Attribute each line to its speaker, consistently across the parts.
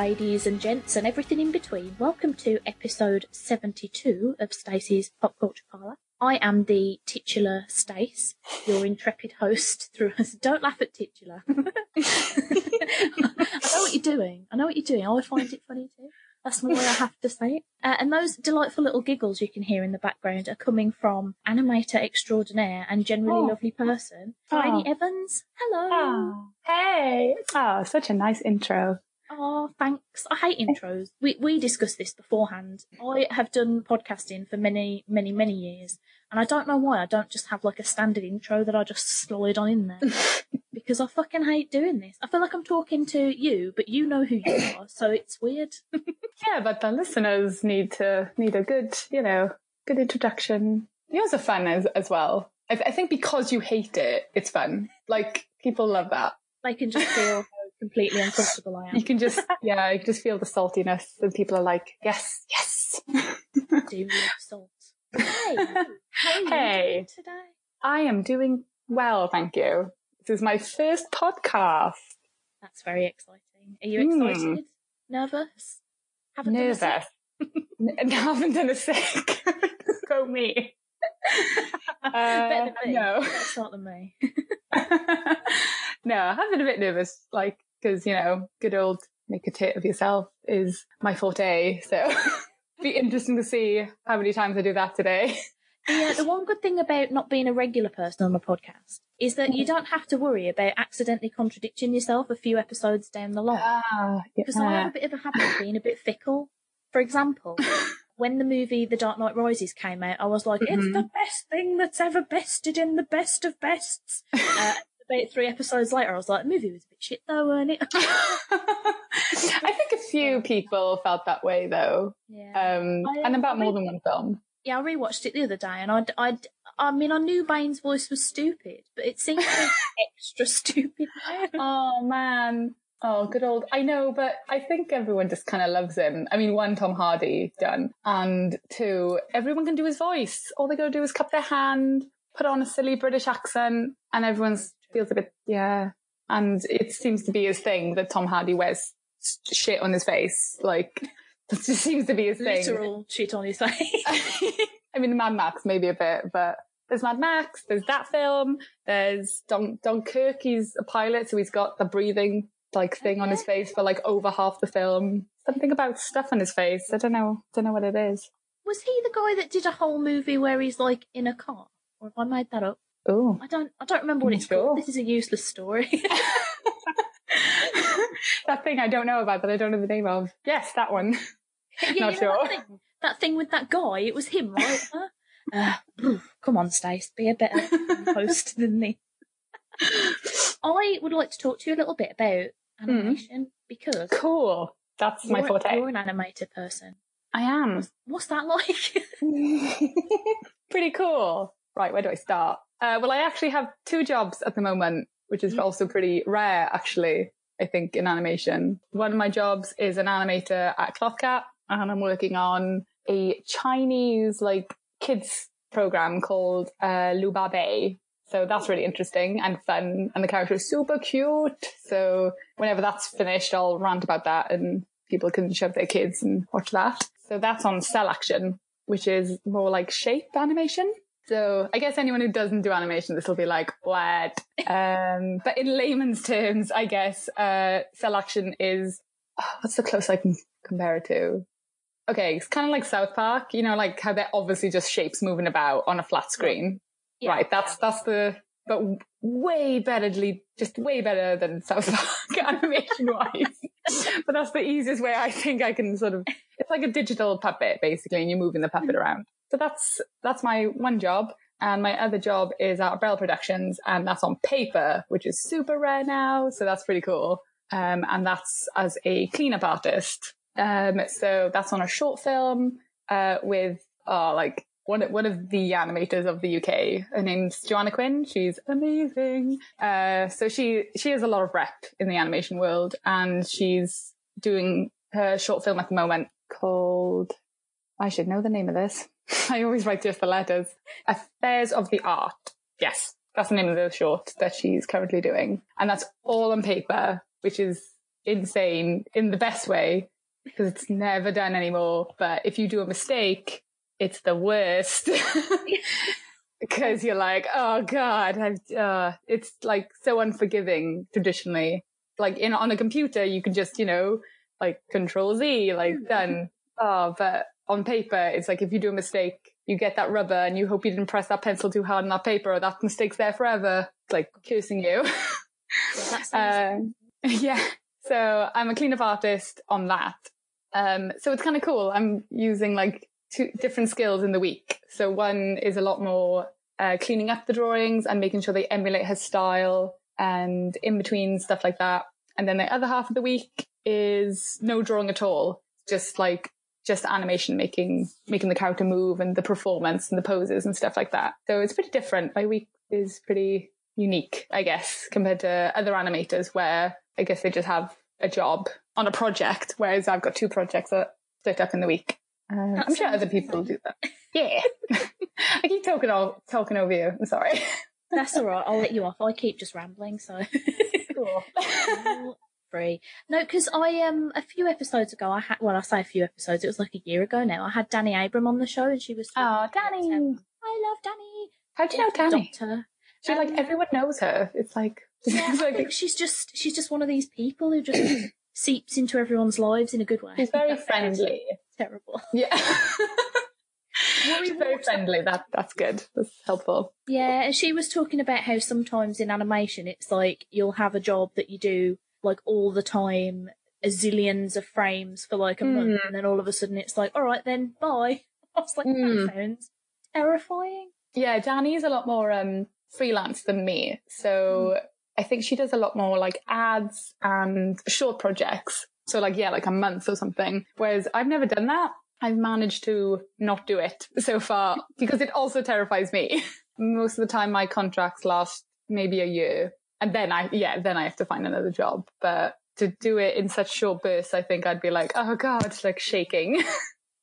Speaker 1: ladies and gents, and everything in between. Welcome to episode 72 of Stacey's Pop Culture Parlour. I am the titular Stace, your intrepid host through us. Don't laugh at titular. I know what you're doing. I know what you're doing. I always find it funny too. That's the way I have to say it. Uh, and those delightful little giggles you can hear in the background are coming from animator extraordinaire and generally
Speaker 2: Oh.
Speaker 1: lovely person, Tiny
Speaker 2: Oh.
Speaker 1: Evans. Hello.
Speaker 2: Oh, hey. Oh, such a nice intro.
Speaker 1: Oh, thanks. I hate intros. We we discussed this beforehand. I have done podcasting for many, many, many years, and I don't know why I don't just have like a standard intro that I just slide on in there. because I fucking hate doing this. I feel like I'm talking to you, but you know who you are, so it's weird.
Speaker 2: Yeah, but the listeners need to need a good, you know, good introduction. Yours are fun as as well. I, I think because you hate it, it's fun. Like people love that.
Speaker 1: They can just feel how completely uncomfortable I am.
Speaker 2: You can just, yeah, you can just feel the saltiness, and people are like, yes, yes.
Speaker 1: do love salt. Hey, how
Speaker 2: Hey.
Speaker 1: today?
Speaker 2: I am doing well, thank you. This is my first podcast.
Speaker 1: That's very exciting. Are you
Speaker 2: Hmm.
Speaker 1: excited? Nervous? Haven't done a
Speaker 2: Nervous.
Speaker 1: sec?
Speaker 2: and haven't done a sick. Go me. Uh,
Speaker 1: Better than me.
Speaker 2: no.
Speaker 1: Better start than me.
Speaker 2: no, I have been a bit nervous, like, because, you know, good old make a tit of yourself is my forte. So be interesting to see how many times I do that today.
Speaker 1: Yeah, the one good thing about not being a regular person on a podcast is that you don't have to worry about accidentally contradicting yourself a few episodes down the line.
Speaker 2: Ah,
Speaker 1: Because I have a bit of a habit of being a bit fickle. For example, when the movie The Dark Knight Rises came out, I was like, it's
Speaker 2: Mhm.
Speaker 1: the best thing that's ever bested in the best of bests. Uh, about three episodes later, I was like, the movie was a bit shit though, weren't it?
Speaker 2: I think a few people felt that way though,
Speaker 1: yeah.
Speaker 2: um,
Speaker 1: I-
Speaker 2: and about
Speaker 1: I
Speaker 2: more
Speaker 1: mean-
Speaker 2: than one film.
Speaker 1: Yeah, I rewatched it the other day, and I, I, I mean, I knew Bane's voice was stupid, but it seemed extra stupid.
Speaker 2: Oh man. Oh, good old. I know, but I think everyone just kind of loves him. I mean, one, Tom Hardy done, and two, everyone can do his voice. All they got to do is cup their hand, put on a silly British accent, and everyone feels a bit yeah. And it seems to be his thing that Tom Hardy wears shit on his face. Like that just seems to be his thing.
Speaker 1: Literal shit on his face.
Speaker 2: I mean, Mad Max maybe a bit, but there's Mad Max, there's that film, there's Don Dunkirk. He's a pilot, so he's got the breathing like thing on his face for like over half the film. Something about stuff on his face. I don't know. Don't know what it is.
Speaker 1: was he the guy that did a whole movie where he's like in a car? Or have I made that up?
Speaker 2: Oh,
Speaker 1: I don't. I don't remember what it's
Speaker 2: sure.
Speaker 1: called. This is a useless story.
Speaker 2: that thing I don't know about that I don't know the name of. Yes, that one.
Speaker 1: yeah,
Speaker 2: Not
Speaker 1: you know
Speaker 2: sure.
Speaker 1: That thing, that thing with that guy. It was him, right? Uh, come on, Stace. Be a better host than me. I would like to talk to you a little bit about animation because
Speaker 2: Cool. That's my forte.
Speaker 1: you're an animator person.
Speaker 2: I am.
Speaker 1: What's that like?
Speaker 2: Pretty cool. Right, where do I start? Uh, well, I actually have two jobs at the moment, which is
Speaker 1: Mm.
Speaker 2: also pretty rare, actually, I think, in animation. One of my jobs is an animator at Cloth Cat, and I'm working on a Chinese, like, kids program called uh, Luo Bao Bei. So that's really interesting and fun, and the character is super cute. So whenever that's finished, I'll rant about that, and people can shove their kids and watch that. So that's on CelAction, which is more like shape animation. So I guess anyone who doesn't do animation, this will be like, what? Um, but in layman's terms, I guess, uh, CelAction is, oh, what's the close I can compare it to? Okay, it's kind of like South Park, you know, like how they're obviously just shapes moving about on a flat screen.
Speaker 1: Yeah,
Speaker 2: right, that's, that's the, but way betterly, just way better than South Park animation wise. but that's the easiest way I think I can sort of, it's like a digital puppet basically, and you're moving the puppet around. So that's that's my one job. And my other job is at Beryl Productions, and that's on paper, which is super rare now. So that's pretty cool. Um, and that's as a cleanup artist. Um, so that's on a short film uh, with uh, like one one of the animators of the UK. Her name's Joanna Quinn. She's amazing. Uh, so she she has a lot of rep in the animation world, and she's doing her short film at the moment called I should know the name of this. I always write just the letters. Affairs of the Art. Yes, that's the name of the short that she's currently doing. And that's all on paper, which is insane in the best way because it's never done anymore. But if you do a mistake, it's the worst. because you're like, oh god, I've, uh, it's like so unforgiving traditionally. Like in on a computer, you can just you know like Control Z, like done. Oh, but on paper, it's like if you do a mistake, you get that rubber, and you hope you didn't press that pencil too hard on that paper, or that mistake's there forever. It's like cursing you. Um, yeah. So I'm a cleanup artist on that. Um, so it's kind of cool. I'm using like two different skills in the week. So one is a lot more uh, cleaning up the drawings and making sure they emulate her style and in between stuff like that. And then the other half of the week is no drawing at all. Just like just animation making making the character move and the performance and the poses and stuff like that. So it's pretty different. My week is pretty unique, I guess, compared to other animators where I guess they just have a job on a project, whereas I've got two projects that split up in the week. Uh, I'm sure other people do that. Yeah. I keep talking all, talking over you. I'm sorry.
Speaker 1: That's all right. I'll let you off. I keep just rambling, so
Speaker 2: Cool.
Speaker 1: Free. No, because I um a few episodes ago I had well I say a few episodes it was like a year ago now I had Danny Abram on the show and she was
Speaker 2: Oh,
Speaker 1: about,
Speaker 2: Danny.
Speaker 1: I love Danny.
Speaker 2: How do you know Danny?
Speaker 1: Doctor.
Speaker 2: She like
Speaker 1: Um,
Speaker 2: everyone knows her. It's like,
Speaker 1: Yeah,
Speaker 2: it's like
Speaker 1: she's just she's just one of these people who just seeps into everyone's lives in a good way.
Speaker 2: she's very friendly.
Speaker 1: Terrible.
Speaker 2: Yeah. She's very friendly. That that's good. That's helpful.
Speaker 1: Yeah, and she was talking about how sometimes in animation it's like you'll have a job that you do like all the time, a zillions of frames for like a month,
Speaker 2: Hmm.
Speaker 1: and then all of a sudden it's like, all right, then bye. I was like,
Speaker 2: Hmm.
Speaker 1: that sounds terrifying.
Speaker 2: Yeah, Danny's a lot more um freelance than me. So I think she does a lot more like ads and short projects. So like yeah, like a month or something. Whereas I've never done that. I've managed to not do it so far because it also terrifies me. Most of the time my contracts last maybe a year. And then I yeah, then I have to find another job. But to do it in such short bursts, I think I'd be like, oh god, like shaking.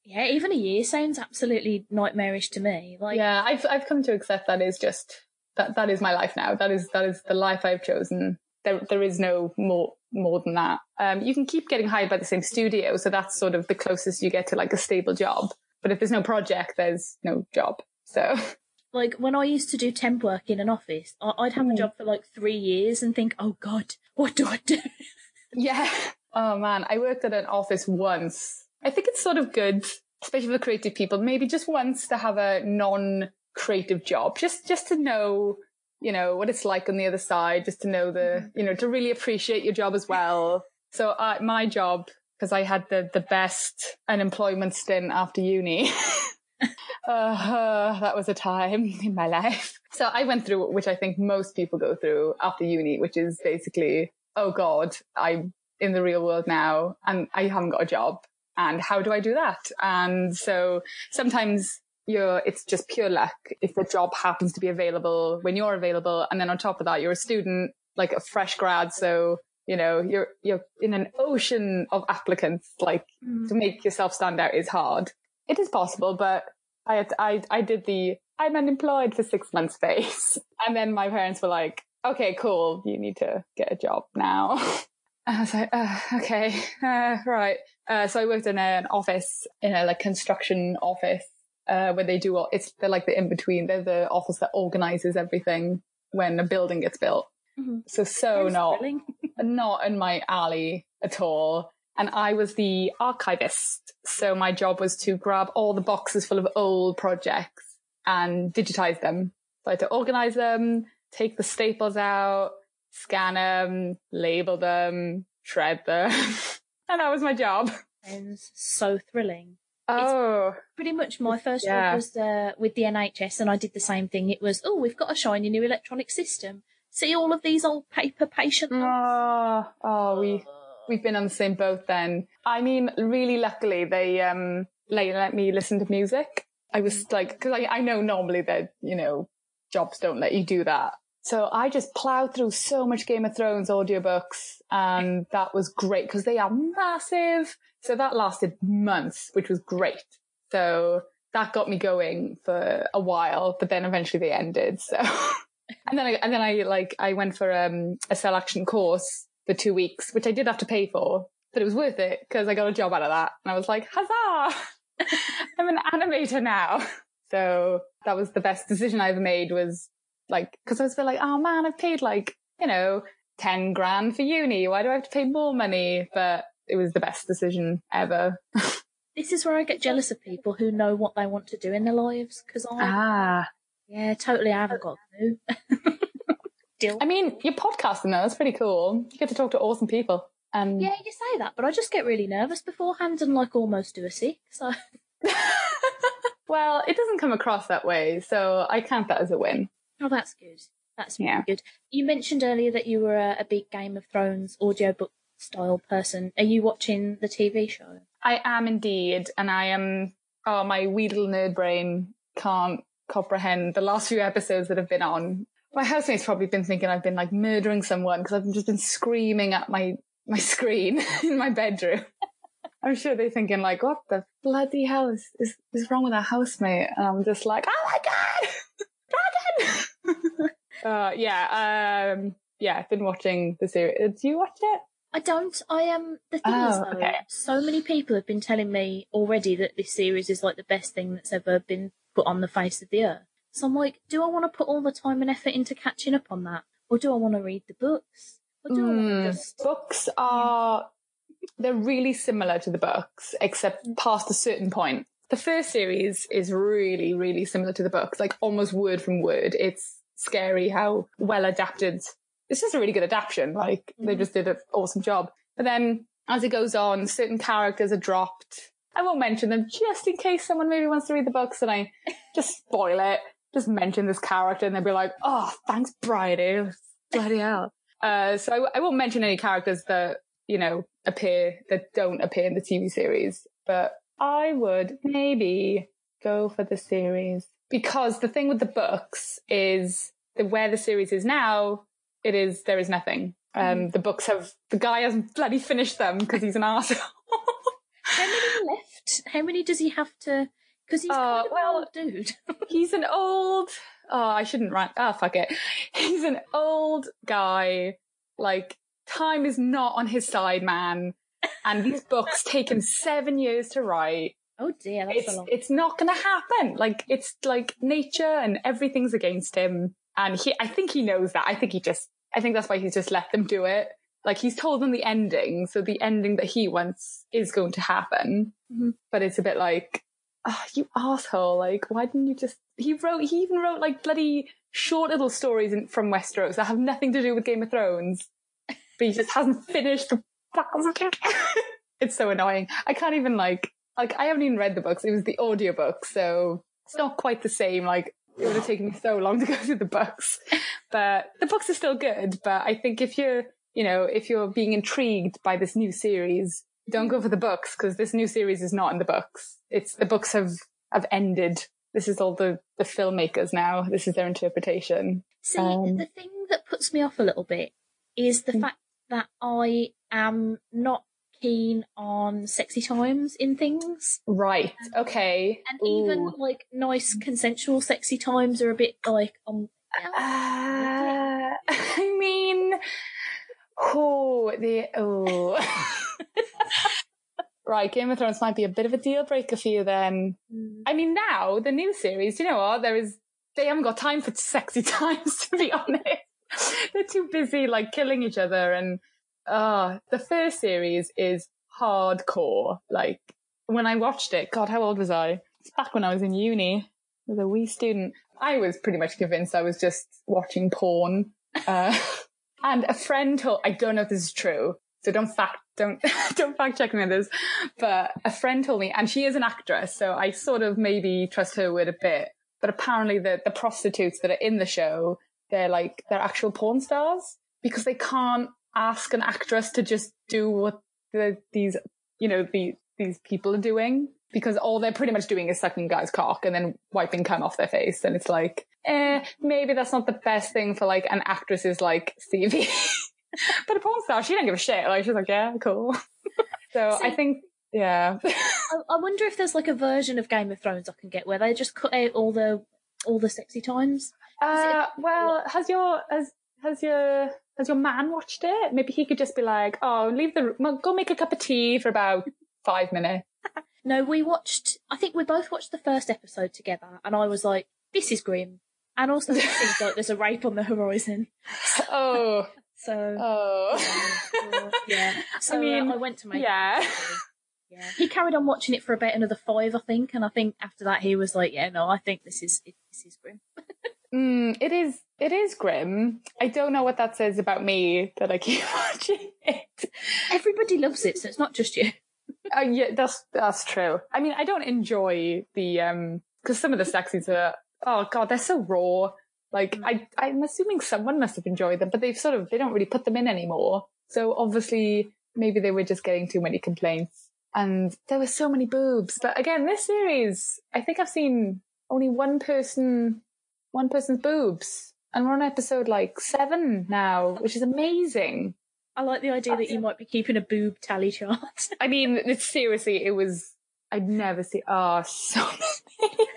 Speaker 1: Yeah, even a year sounds absolutely nightmarish to me. Like,
Speaker 2: yeah, I've I've come to accept that is just that that is my life now. That is that is the life I've chosen. There there is no more more than that. Um, you can keep getting hired by the same studio, so that's sort of the closest you get to like a stable job. But if there's no project, there's no job. So
Speaker 1: like when I used to do temp work in an office, I- I'd have a
Speaker 2: Hmm.
Speaker 1: job for like three years and think, oh god, what do I do?
Speaker 2: yeah. Oh man, I worked at an office once. I think it's sort of good, especially for creative people, maybe just once to have a non-creative job, just just to know, you know, what it's like on the other side, just to know the, you know, to really appreciate your job as well. So uh, my job, because I had the the best unemployment stint after uni. uh, that was a time in my life. So I went through, which I think most people go through after uni, which is basically, oh God, I'm in the real world now and I haven't got a job. And how do I do that? And so sometimes you're, it's just pure luck if the job happens to be available when you're available. And then on top of that, you're a student, like a fresh grad. So, you know, you're, you're in an ocean of applicants. Like to make yourself stand out is hard. It is possible, but I had, I, I did the, I'm unemployed for six months phase. And then my parents were like, okay, cool. You need to get a job now. And I was like, uh, okay, uh, right. Uh, so I worked in an office, in a like construction office, uh, where they do all, it's, they're like the in between. They're the office that organizes everything when a building gets built.
Speaker 1: Mhm.
Speaker 2: So, so not, not in my alley at all. And I was the archivist. So my job was to grab all the boxes full of old projects and digitize them. So I had to organize them, take the staples out, scan them, label them, shred them. and that was my job.
Speaker 1: Sounds so thrilling.
Speaker 2: Oh,
Speaker 1: Pretty much my first
Speaker 2: Yeah.
Speaker 1: job was uh, with the NHS, and I did the same thing. It was, oh, we've got a shiny new electronic system. See all of these old paper patient notes?
Speaker 2: oh, oh, we, we've been on the same boat then. I mean, really luckily they, um, like, let me listen to music. I was like, cause I, I know normally that, you know, jobs don't let you do that. So I just plowed through so much Game of Thrones audiobooks and that was great because they are massive. So that lasted months, which was great. So that got me going for a while, but then eventually they ended. So, and then I, and then I like, I went for um, a CelAction course for two weeks, which I did have to pay for, but it was worth it because I got a job out of that. And I was like, huzzah! I'm an animator now. So that was the best decision I ever made was like, cause I was feeling like, oh man, I've paid like, you know, 10 grand for uni. Why do I have to pay more money? But it was the best decision ever.
Speaker 1: This is where I get jealous of people who know what they want to do in their lives because I,
Speaker 2: ah.
Speaker 1: yeah, totally I haven't got a clue. Deal.
Speaker 2: I mean, you're podcasting though. That's pretty cool. You get to talk to awesome people. And
Speaker 1: yeah, you say that, but I just get really nervous beforehand and like almost do a sick. So
Speaker 2: well, it doesn't come across that way. So I count that as a win.
Speaker 1: oh, that's good. That's really
Speaker 2: Yeah.
Speaker 1: good. You mentioned earlier that you were a, a big Game of Thrones audiobook style person. Are you watching the TV show?
Speaker 2: I am indeed. And I am, oh, my wee little nerd brain can't comprehend the last few episodes that have been on. My housemate's probably been thinking I've been like murdering someone because I've just been screaming at my, my screen in my bedroom. I'm sure they're thinking like, what the bloody hell is, is, is wrong with our housemate? And I'm just like, oh my God! Dragon! uh, yeah, um, yeah, I've been watching the series. Do you watch it?
Speaker 1: I don't. I am. the thing is,
Speaker 2: Oh,
Speaker 1: though,
Speaker 2: okay.
Speaker 1: so many people have been telling me already that this series is like the best thing that's ever been put on the face of the earth. So I'm like, do I want to put all the time and effort into catching up on that, or do I want to read the books, or do
Speaker 2: Mm,
Speaker 1: to just?
Speaker 2: books are they're really similar to the books except past a certain point. The first series is really really similar to the books like almost word from word. It's scary how well adapted it's just a really good adaptation like they
Speaker 1: Mhm.
Speaker 2: just did an awesome job. But then as it goes on certain characters are dropped. I won't mention them just in case someone maybe wants to read the books and i just spoil it just mention this character and they'd be like oh thanks bridie bloody hell uh, so I, I won't mention any characters that you know appear that don't appear in the TV series, but I would maybe go for the series because the thing with the books is that where the series is now, it is there is nothing. Um, the books have the guy hasn't bloody finished them because he's an arsehole.
Speaker 1: How many left? How many does he have to? Because he's
Speaker 2: Uh,
Speaker 1: kind of
Speaker 2: well-
Speaker 1: an old dude.
Speaker 2: he's an old oh i shouldn't write ah fuck it. He's an old guy. Like time is not on his side man. And these books take him seven years to write.
Speaker 1: Oh dear, that's
Speaker 2: it's
Speaker 1: a long.
Speaker 2: it's not gonna happen. Like it's like nature and everything's against him. And he i think he knows that. I think he just i think that's why he's just let them do it. Like he's told them the ending so the ending that he wants is going to happen.
Speaker 1: Mhm.
Speaker 2: but it's a bit like oh, you asshole. Like why didn't you just he wrote he even wrote like bloody short little stories in, from westeros that have nothing to do with game of thrones. But he just hasn't finished it's so annoying. I can't even like like i haven't even read the books. It was the audiobook so it's not quite the same. Like it would have taken me so long to go through the books. But the books are still good. But i think if you're you know if you're being intrigued by this new series don't go for the books because this new series is not in the books. It's the books have have ended. This is all the the filmmakers now. This is their interpretation.
Speaker 1: See,
Speaker 2: um,
Speaker 1: the thing that puts me off a little bit is the
Speaker 2: Mm.
Speaker 1: fact that I am not keen on sexy times in things.
Speaker 2: right. Okay.
Speaker 1: And even like nice consensual sexy times are a bit like um
Speaker 2: Uh, I mean, oh, the oh. right, Game of Thrones might be a bit of a deal breaker for you then.
Speaker 1: mm,
Speaker 2: I mean, now the new series, you know what? There is they haven't got time for sexy times to be honest. They're too busy like killing each other, and uh the first series is hardcore. Like when I watched it, God, how old was I? It's back when I was in uni as a wee student. I was pretty much convinced I was just watching porn. Uh, and a friend told, I don't know if this is true, so don't fact, don't, don't fact check me on this, but a friend told me, and she is an actress, so I sort of maybe trust her word a bit, but apparently the, the prostitutes that are in the show, they're like, they're actual porn stars because they can't ask an actress to just do what the, these, you know, the, these people are doing because all they're pretty much doing is sucking guys' cock and then wiping cum off their face. And it's like, eh, maybe that's not the best thing for like an actress's like CV. but a porn star, she don't give a shit. Like she's like, yeah, cool. so I think, yeah.
Speaker 1: I, I wonder if there's like a version of Game of Thrones I can get where they just cut out all the all the sexy times.
Speaker 2: Uh, well, has your has has your has your man watched it? Maybe he could just be like, oh, leave the room, go make a cup of tea for about five minutes.
Speaker 1: No, we watched. I think we both watched the first episode together, and I was like, "This is grim," and also it seems like there's a rape on the horizon.
Speaker 2: Oh,
Speaker 1: So
Speaker 2: oh.
Speaker 1: yeah, so
Speaker 2: I mean,
Speaker 1: uh, I went to make.
Speaker 2: yeah.
Speaker 1: yeah. He carried on watching it for about another five, I think, and I think after that he was like, "Yeah, no, I think this is this is grim."
Speaker 2: Mm, it is. It is grim. I don't know what that says about me that I keep watching it.
Speaker 1: Everybody loves it, so it's not just you.
Speaker 2: Uh, yeah, that's that's true. I mean, I don't enjoy the um because some of the sex scenes are oh god, they're so raw. Like I, I'm assuming someone must have enjoyed them, but they've sort of they don't really put them in anymore. So obviously, maybe they were just getting too many complaints, and there were so many boobs. But again, this series, I think I've seen only one person, one person's boobs, and we're on episode like seven now, which is amazing.
Speaker 1: I like the idea that you might be keeping a boob tally chart.
Speaker 2: I mean, seriously, it was. I'd never see. Oh, so many.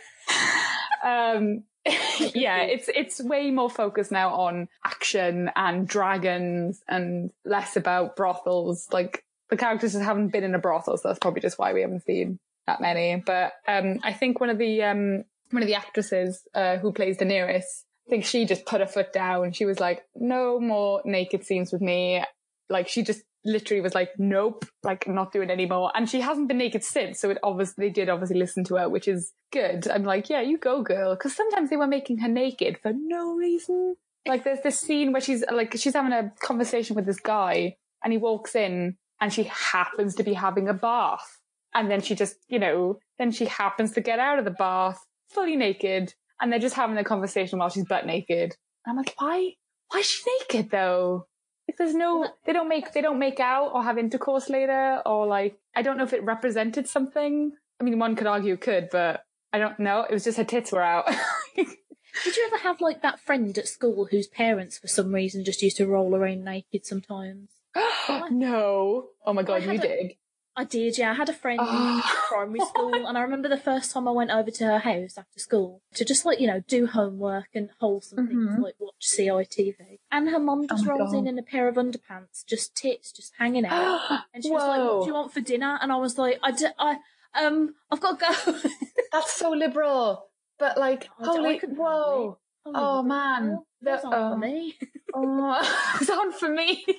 Speaker 2: um, yeah, it's it's way more focused now on action and dragons and less about brothels. Like the characters just haven't been in a brothel, so that's probably just why we haven't seen that many. But um, I think one of the um, one of the actresses uh, who plays Daenerys, I think she just put her foot down. She was like, "No more naked scenes with me." Like she just literally was like, nope, like not doing anymore. And she hasn't been naked since. So it obviously, they did obviously listen to her, which is good. I'm like, yeah, you go girl. Cause sometimes they were making her naked for no reason. Like there's this scene where she's like, she's having a conversation with this guy and he walks in and she happens to be having a bath. And then she just, you know, then she happens to get out of the bath fully naked and they're just having a conversation while she's butt naked. And I'm like, why, why is she naked though? If there's no, they don't make, they don't make out or have intercourse later or like, I don't know if it represented something. I mean, one could argue it could, but I don't know. It was just her tits were out.
Speaker 1: Did you ever have like that friend at school whose parents, for some reason, just used to roll around naked sometimes?
Speaker 2: no. Oh my god, you
Speaker 1: a-
Speaker 2: did.
Speaker 1: I did, yeah. I had a friend in
Speaker 2: Oh.
Speaker 1: primary school, and I remember the first time I went over to her house after school to just like you know do homework and wholesome things
Speaker 2: Mhm.
Speaker 1: like watch CITV. And her mum just
Speaker 2: Oh
Speaker 1: rolls in
Speaker 2: God.
Speaker 1: in a pair of underpants, just tits, just hanging out. And she was like, "What do you want for dinner?" And I was like, "I, d- I um, I've got to go."
Speaker 2: That's so liberal. But like,
Speaker 1: I don't- I
Speaker 2: holy, whoa. Oh, man.
Speaker 1: that's
Speaker 2: The-
Speaker 1: not
Speaker 2: oh.
Speaker 1: for me.
Speaker 2: Oh, it's on for me.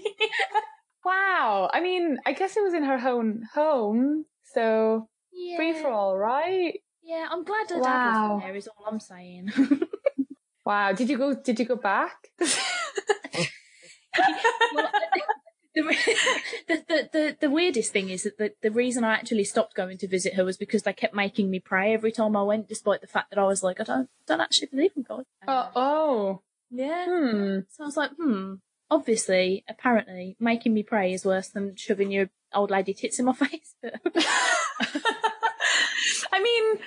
Speaker 2: wow. I mean, I guess it was in her own home. So
Speaker 1: Yeah,
Speaker 2: free for all, right?
Speaker 1: yeah. I'm glad her dad wasn't there. Is all I'm saying.
Speaker 2: Wow. Did you go, did you go back?
Speaker 1: Well, the, the, the, the, weirdest thing is that the, the reason I actually stopped going to visit her was because they kept making me pray every time I went, despite the fact that I was like, I don't, don't actually believe in God.
Speaker 2: oh, oh.
Speaker 1: yeah.
Speaker 2: Hmm.
Speaker 1: So I was like, hmm. Obviously, apparently, making me pray is worse than shoving your old lady tits in my face. But
Speaker 2: I mean,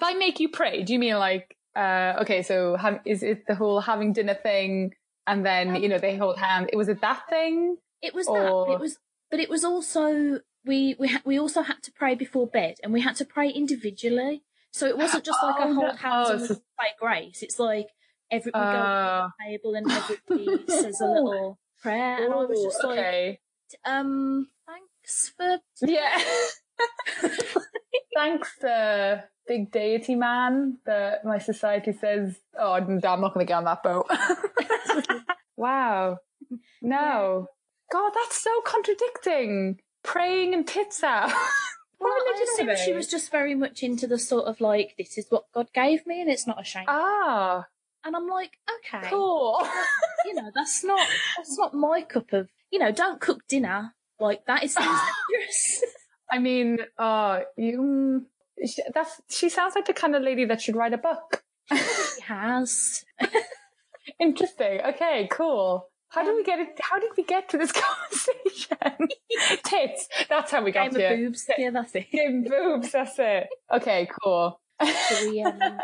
Speaker 2: by make you pray, do you mean like, uh, okay, so is it the whole having dinner thing and then, you know, they hold hands? It was it that thing?
Speaker 1: it was that. but It was, but it was also we we ha- we also had to pray before bed, and we had to pray individually. So it wasn't just like
Speaker 2: Oh,
Speaker 1: a hold
Speaker 2: no.
Speaker 1: hands
Speaker 2: Oh,
Speaker 1: and
Speaker 2: so-
Speaker 1: say grace. It's like every we go
Speaker 2: Uh,
Speaker 1: to the table and everybody says a little prayer, and I was just
Speaker 2: Ooh,
Speaker 1: like,
Speaker 2: okay.
Speaker 1: um, thanks for
Speaker 2: Yeah. Thanks, uh, big deity man, that my society says, oh, I'm not going to get on that boat. wow. No. God, that's so contradicting. Praying and tits out.
Speaker 1: Well, I
Speaker 2: are
Speaker 1: assume she was just very much into the sort of like, this is what God gave me, and it's not a shame.
Speaker 2: Ah,
Speaker 1: and I'm like, okay,
Speaker 2: cool.
Speaker 1: you know, that's not that's not my cup of, you know, don't cook dinner like that. It sounds dangerous.
Speaker 2: I mean, uh, you, that's, she sounds like the kind of lady that should write a book.
Speaker 1: she has.
Speaker 2: Interesting. Okay, cool. How did we get it? How did we get to this conversation? Tits. That's how we got
Speaker 1: Game
Speaker 2: it.
Speaker 1: boobs. Yeah, that's it.
Speaker 2: Game boobs. That's it. Okay, cool.
Speaker 1: We, um,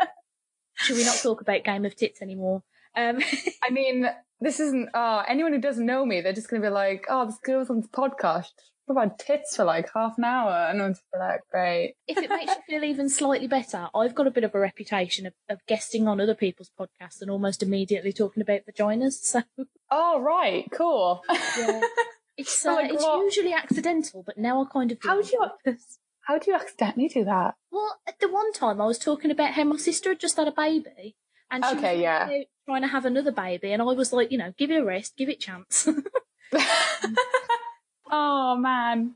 Speaker 1: should we not talk about Game of Tits anymore? Um,
Speaker 2: I mean, this isn't. Uh, anyone who doesn't know me, they're just going to be like, "Oh, this girl's on the podcast. about tits for like half an hour, and I was like, great.
Speaker 1: If it makes you feel even slightly better, I've got a bit of a reputation of, of guesting on other people's podcasts and almost immediately talking about vaginas. So
Speaker 2: Oh right, cool.
Speaker 1: yeah, it's uh,
Speaker 2: like,
Speaker 1: it's usually accidental, but now I kind of do
Speaker 2: How do you-. How do you accidentally do that?
Speaker 1: Well, at the one time I was talking about how my sister had just had a baby, and she
Speaker 2: Okay,
Speaker 1: was
Speaker 2: yeah.
Speaker 1: trying to have another baby, and I was like, you know, give it a rest, give it a chance.
Speaker 2: oh man,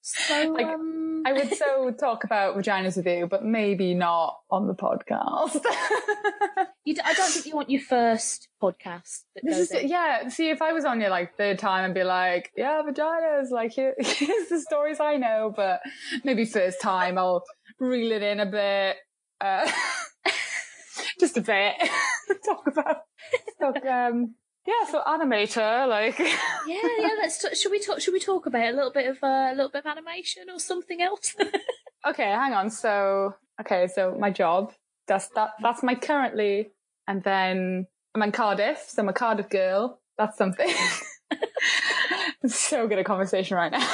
Speaker 1: so
Speaker 2: Like,
Speaker 1: um,
Speaker 2: I would so talk about vaginas with you, but maybe not on the podcast.
Speaker 1: you d- I don't think you want your first podcast that
Speaker 2: This is yeah. See, if I was on your like third time, I'd be like, yeah, vaginas. Like here, here's the stories I know. But maybe first time, I'll reel it in a bit, uh, just a bit. talk about talk. Um, yeah, so animator, like
Speaker 1: Yeah, yeah. Let's. T- should we talk? Should we talk about a little bit of uh, a little bit of animation or something else?
Speaker 2: okay, hang on. So okay, so my job that's that that's my currently, and then I'm in Cardiff, so I'm a Cardiff girl. That's something. So good at conversation right now.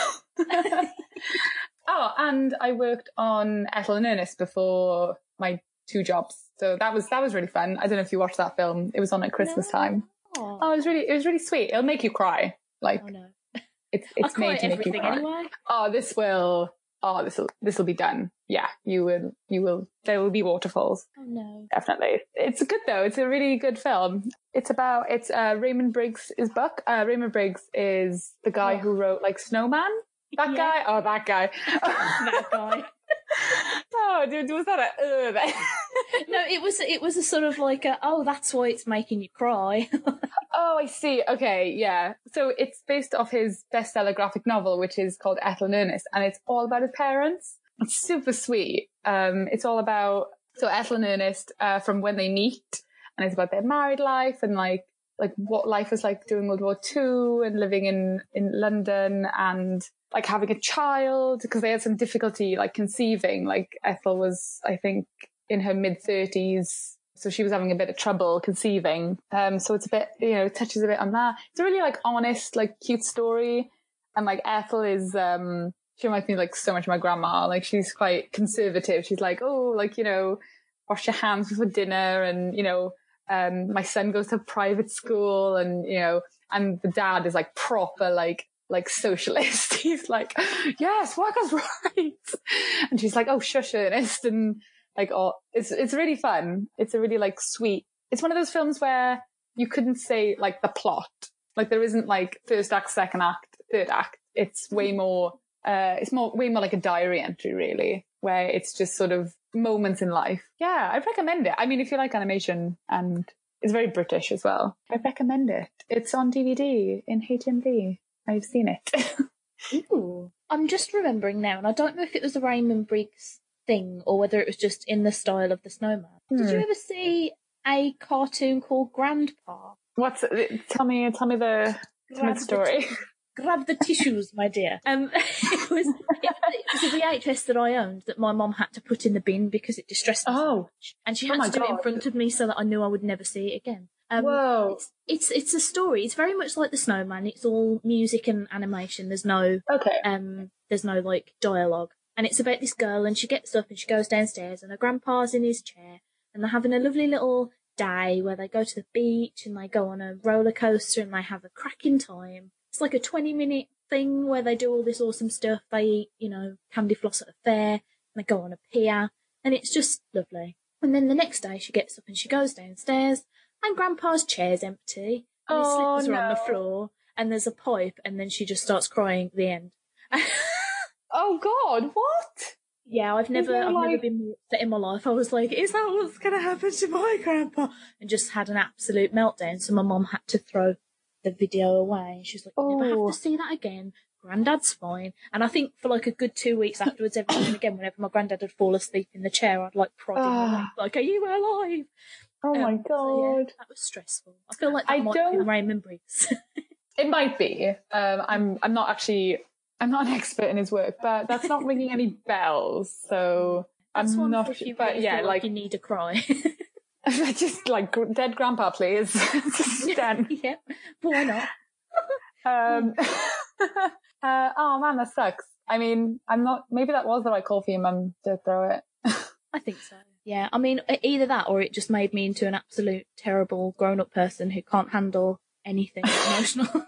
Speaker 2: oh, and I worked on Ethel and Ernest before my two jobs, so that was that was really fun. I don't know if you watched that film. It was on at Christmas
Speaker 1: No.
Speaker 2: time.
Speaker 1: Oh,
Speaker 2: Oh, it was really it was really sweet. It'll make you cry. Like
Speaker 1: oh no!
Speaker 2: it's it's made to make you
Speaker 1: everything
Speaker 2: cry
Speaker 1: anyway.
Speaker 2: oh, this will, oh, this will, this will be done. Yeah, you will, you will, there will be waterfalls.
Speaker 1: Oh no!
Speaker 2: Definitely. It's good though. It's a really good film. It's about, it's, uh, Raymond Briggs' book. Uh, Raymond Briggs is the guy
Speaker 1: Oh.
Speaker 2: who wrote like Snowman. That
Speaker 1: Yeah.
Speaker 2: guy? Oh, that guy.
Speaker 1: That guy.
Speaker 2: Oh, dude, was that a, uh,
Speaker 1: No, it was it was a sort of like a oh that's why it's making you cry.
Speaker 2: Oh, I see. Okay, yeah. So it's based off his bestseller graphic novel, which is called Ethel and Ernest, and it's all about his parents. It's super sweet. Um, it's all about so Ethel and Ernest uh, from when they meet, and it's about their married life and like like what life was like during World War Two and living in in London and like having a child because they had some difficulty like conceiving. Like Ethel was, I think, in her mid thirties so she was having a bit of trouble conceiving. Um, so it's a bit, you know, touches a bit on that. It's a really like honest, like cute story. And like Ethel is, um, she reminds me like so much of my grandma. Like she's quite conservative. She's like, oh, like, you know, wash your hands before dinner. And, you know, um, my son goes to private school and, you know, and the dad is like proper, like, like socialist. He's like, yes, workers' rights. And she's like, oh, shush, Ernest. And, like oh it's it's really fun it's a really like sweet it's one of those films where you couldn't say like the plot like there isn't like first act second act third act it's way more uh it's more way more like a diary entry really where it's just sort of moments in life yeah i'd recommend it i mean if you like animation and it's very british as well i recommend it it's on dvd in hmv i've seen it
Speaker 1: Ooh. I'm just remembering now, and I don't know if it was a Raymond Briggs thing or whether it was just in the style of the snowman. Did you
Speaker 2: Hmm.
Speaker 1: ever see a cartoon called Grandpa?
Speaker 2: what's tell me tell me the tell me the
Speaker 1: the
Speaker 2: story
Speaker 1: t- grab the tissues, my dear. Um, it was it, it was a VHS that I owned that my mom had to put in the bin because it distressed me so
Speaker 2: Oh.
Speaker 1: much, and she
Speaker 2: Oh
Speaker 1: had
Speaker 2: my
Speaker 1: to do it in front of me so that I knew I would never see it again. Um,
Speaker 2: Whoa.
Speaker 1: It's, it's it's a story. It's very much like the Snowman. It's all music and animation. There's no
Speaker 2: okay
Speaker 1: um there's no like dialogue and it's about this girl and she gets up and she goes downstairs and her grandpa's in his chair and they're having a lovely little day where they go to the beach and they go on a roller coaster and they have a cracking time it's like a 20 minute thing where they do all this awesome stuff they eat you know candy floss at a fair and they go on a pier and it's just lovely and then the next day she gets up and she goes downstairs and grandpa's chair's empty and his
Speaker 2: Oh,
Speaker 1: slippers are on the floor and there's a pipe and then she just starts crying at the end
Speaker 2: Oh God, what?
Speaker 1: Yeah, I've never, I've never been more upset in my life. I was like, "Is that what's going to happen to my grandpa?" And just had an absolute meltdown. So my mom had to throw the video away. She's like, "You never
Speaker 2: Oh.
Speaker 1: have to see that again. Granddad's fine." And I think for like a good two weeks afterwards, every now and again, whenever my granddad would fall asleep in the chair, I'd like prod him
Speaker 2: Ah.
Speaker 1: like, "Are you alive?"
Speaker 2: Oh my
Speaker 1: Um, so, yeah,
Speaker 2: God.
Speaker 1: that was stressful. I feel like
Speaker 2: I don't-
Speaker 1: Raymond Briggs.
Speaker 2: It might be. Um, I'm. I'm not actually. I'm not an expert in his work, but that's not ringing any bells. So
Speaker 1: That's
Speaker 2: I'm not.
Speaker 1: if you
Speaker 2: but
Speaker 1: really
Speaker 2: yeah,
Speaker 1: feel
Speaker 2: like
Speaker 1: you need a cry.
Speaker 2: just like dead grandpa, please. Just done.
Speaker 1: yeah, why not?
Speaker 2: Um, Uh, oh man, that sucks. I mean, I'm not. Maybe that was the right call for your mum to throw it.
Speaker 1: I think so. Yeah, I mean, either that or it just made me into an absolute terrible grown up person who can't handle anything emotional.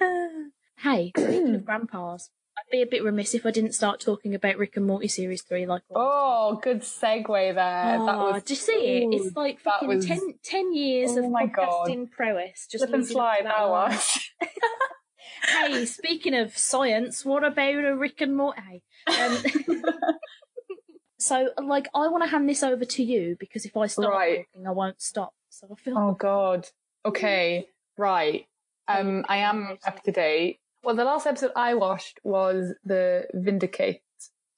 Speaker 1: hey, speaking of grandpas, I'd be a bit remiss if I didn't start talking about Rick and Morty series three. Like,
Speaker 2: Oh, good segue there. that
Speaker 1: Oh,
Speaker 2: was
Speaker 1: do you see it? It's like fucking
Speaker 2: was-
Speaker 1: ten, 10 years
Speaker 2: Oh
Speaker 1: of
Speaker 2: my God.
Speaker 1: podcasting prowess. Just
Speaker 2: slip and
Speaker 1: leading up to
Speaker 2: slide that
Speaker 1: line. hey, speaking of science, what about a Rick and Morty? Um, so, like, I want to hand this over to you because if I start
Speaker 2: Right.
Speaker 1: talking, I won't stop. So I feel
Speaker 2: Oh God. Okay. Right. Um, I am up to date. Well, the last episode I watched was the Vindicate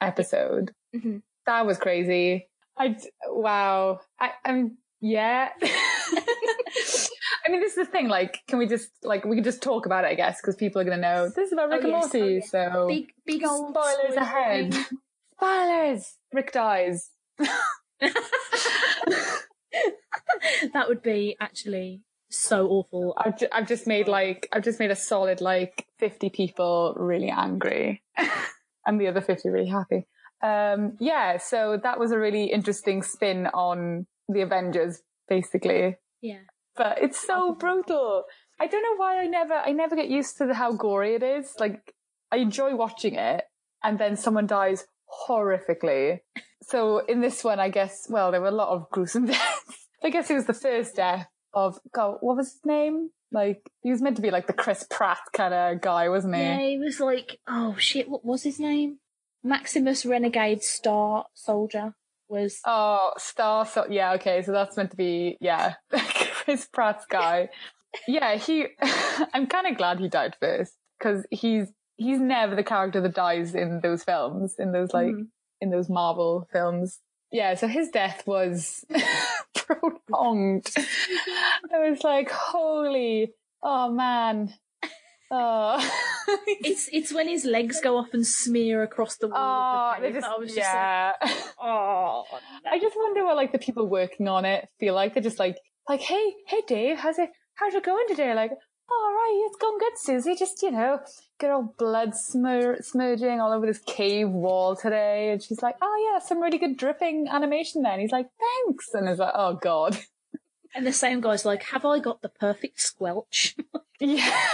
Speaker 2: episode.
Speaker 1: Mhm.
Speaker 2: That was crazy. I d- wow. I, I mean, yeah. I mean, this is the thing. Like, can we just like we can just talk about it? I guess because people are gonna know this is about Rick
Speaker 1: Oh,
Speaker 2: and
Speaker 1: yes,
Speaker 2: Morty.
Speaker 1: oh, yes.
Speaker 2: So
Speaker 1: big, big old
Speaker 2: spoilers
Speaker 1: spoiler
Speaker 2: ahead. Spoilers. Rick dies.
Speaker 1: that would be actually so awful.
Speaker 2: I've, ju- I've just made like I've just made a solid like 50 people really angry and the other 50 really happy. Um, yeah, so that was a really interesting spin on the Avengers basically.
Speaker 1: Yeah.
Speaker 2: But it's so brutal. I don't know why I never I never get used to the, how gory it is. Like I enjoy watching it and then someone dies horrifically. So in this one I guess well there were a lot of gruesome deaths. I guess it was the first death of God, what was his name? Like he was meant to be like the Chris Pratt kind of guy, wasn't he?
Speaker 1: Yeah, he was like, oh shit, what was his name? Maximus Renegade Star Soldier was.
Speaker 2: Oh, Star. So yeah, okay. So that's meant to be yeah, Chris Pratt's guy. yeah, he. I'm kind of glad he died first because he's he's never the character that dies in those films, in those like
Speaker 1: Mhm.
Speaker 2: in those Marvel films. Yeah, so his death was prolonged. I was like, holy, oh man. Oh,
Speaker 1: It's it's when his legs go off and smear across the wall.
Speaker 2: oh,
Speaker 1: the
Speaker 2: just,
Speaker 1: I was just
Speaker 2: yeah.
Speaker 1: like, oh,
Speaker 2: I just wonder what like the people working on it feel like. They're just like, like, hey, hey, Dave, how's it, how's it going today? Like, all right, it's gone good, Susie. Just you know, good old blood smur- smudging all over this cave wall today. And she's like, oh yeah, some really good dripping animation there. And he's like, thanks. And it's like, oh god,
Speaker 1: and the same guy's like, have I got the perfect squelch?
Speaker 2: yeah.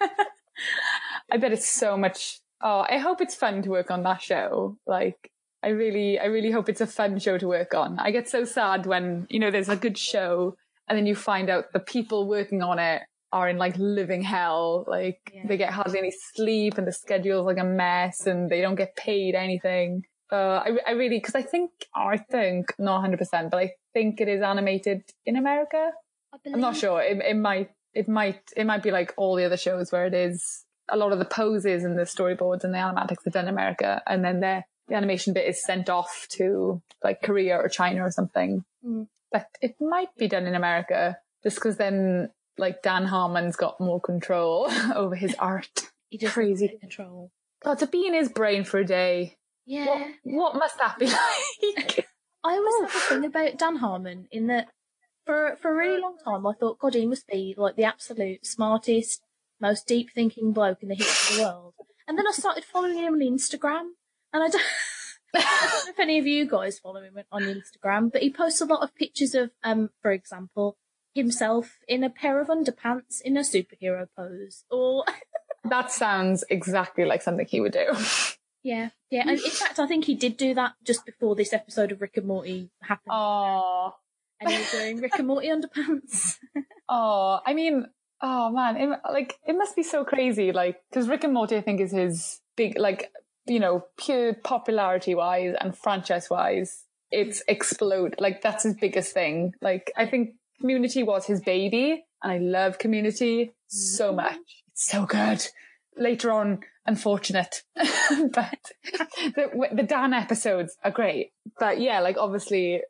Speaker 2: I bet it's so much. Oh, I hope it's fun to work on that show. Like, I really, I really hope it's a fun show to work on. I get so sad when, you know, there's a good show and then you find out the people working on it are in like living hell. Like
Speaker 1: Yeah.
Speaker 2: they get hardly any sleep and the schedule's like a mess and they don't get paid anything. Uh, I, I really, cause I think, I think, not 100%, but I think it is animated in America. I'm not sure. It, it might, it might, it might be like all the other shows where it is a lot of the poses and the storyboards and the animatics are done in America, and then the the animation bit is sent off to like Korea or China or something.
Speaker 1: Mm.
Speaker 2: But it might be done in America just because then like Dan Harmon's got more control over his art.
Speaker 1: He just
Speaker 2: Crazy.
Speaker 1: Control.
Speaker 2: God, to be in his brain for a day,
Speaker 1: Yeah.
Speaker 2: what, what must that be like?
Speaker 1: I always have a thing about Dan Harmon in that for for a really long time I thought God he must be like the absolute smartest, most deep thinking bloke in the history of the world. And then I started following him on Instagram and I don't, I don't know if any of you guys follow him on Instagram, but he posts a lot of pictures of um for example himself in a pair of underpants in a superhero pose or
Speaker 2: that sounds exactly like something he would do.
Speaker 1: yeah yeah and in fact I think he did do that just before this episode of Rick and Morty happened
Speaker 2: Oh,
Speaker 1: and he was wearing Rick and Morty underpants.
Speaker 2: Oh, I mean, oh man, it, like it must be so crazy. Like, because Rick and Morty, I think, is his big, like, you know, pure popularity wise and franchise wise, it's mm. explode. Like, that's his biggest thing. Like, I think Community was his baby, and I love Community so mm-hmm. much. It's so good. Later on, unfortunate, but the, the Dan episodes are great. But yeah, like obviously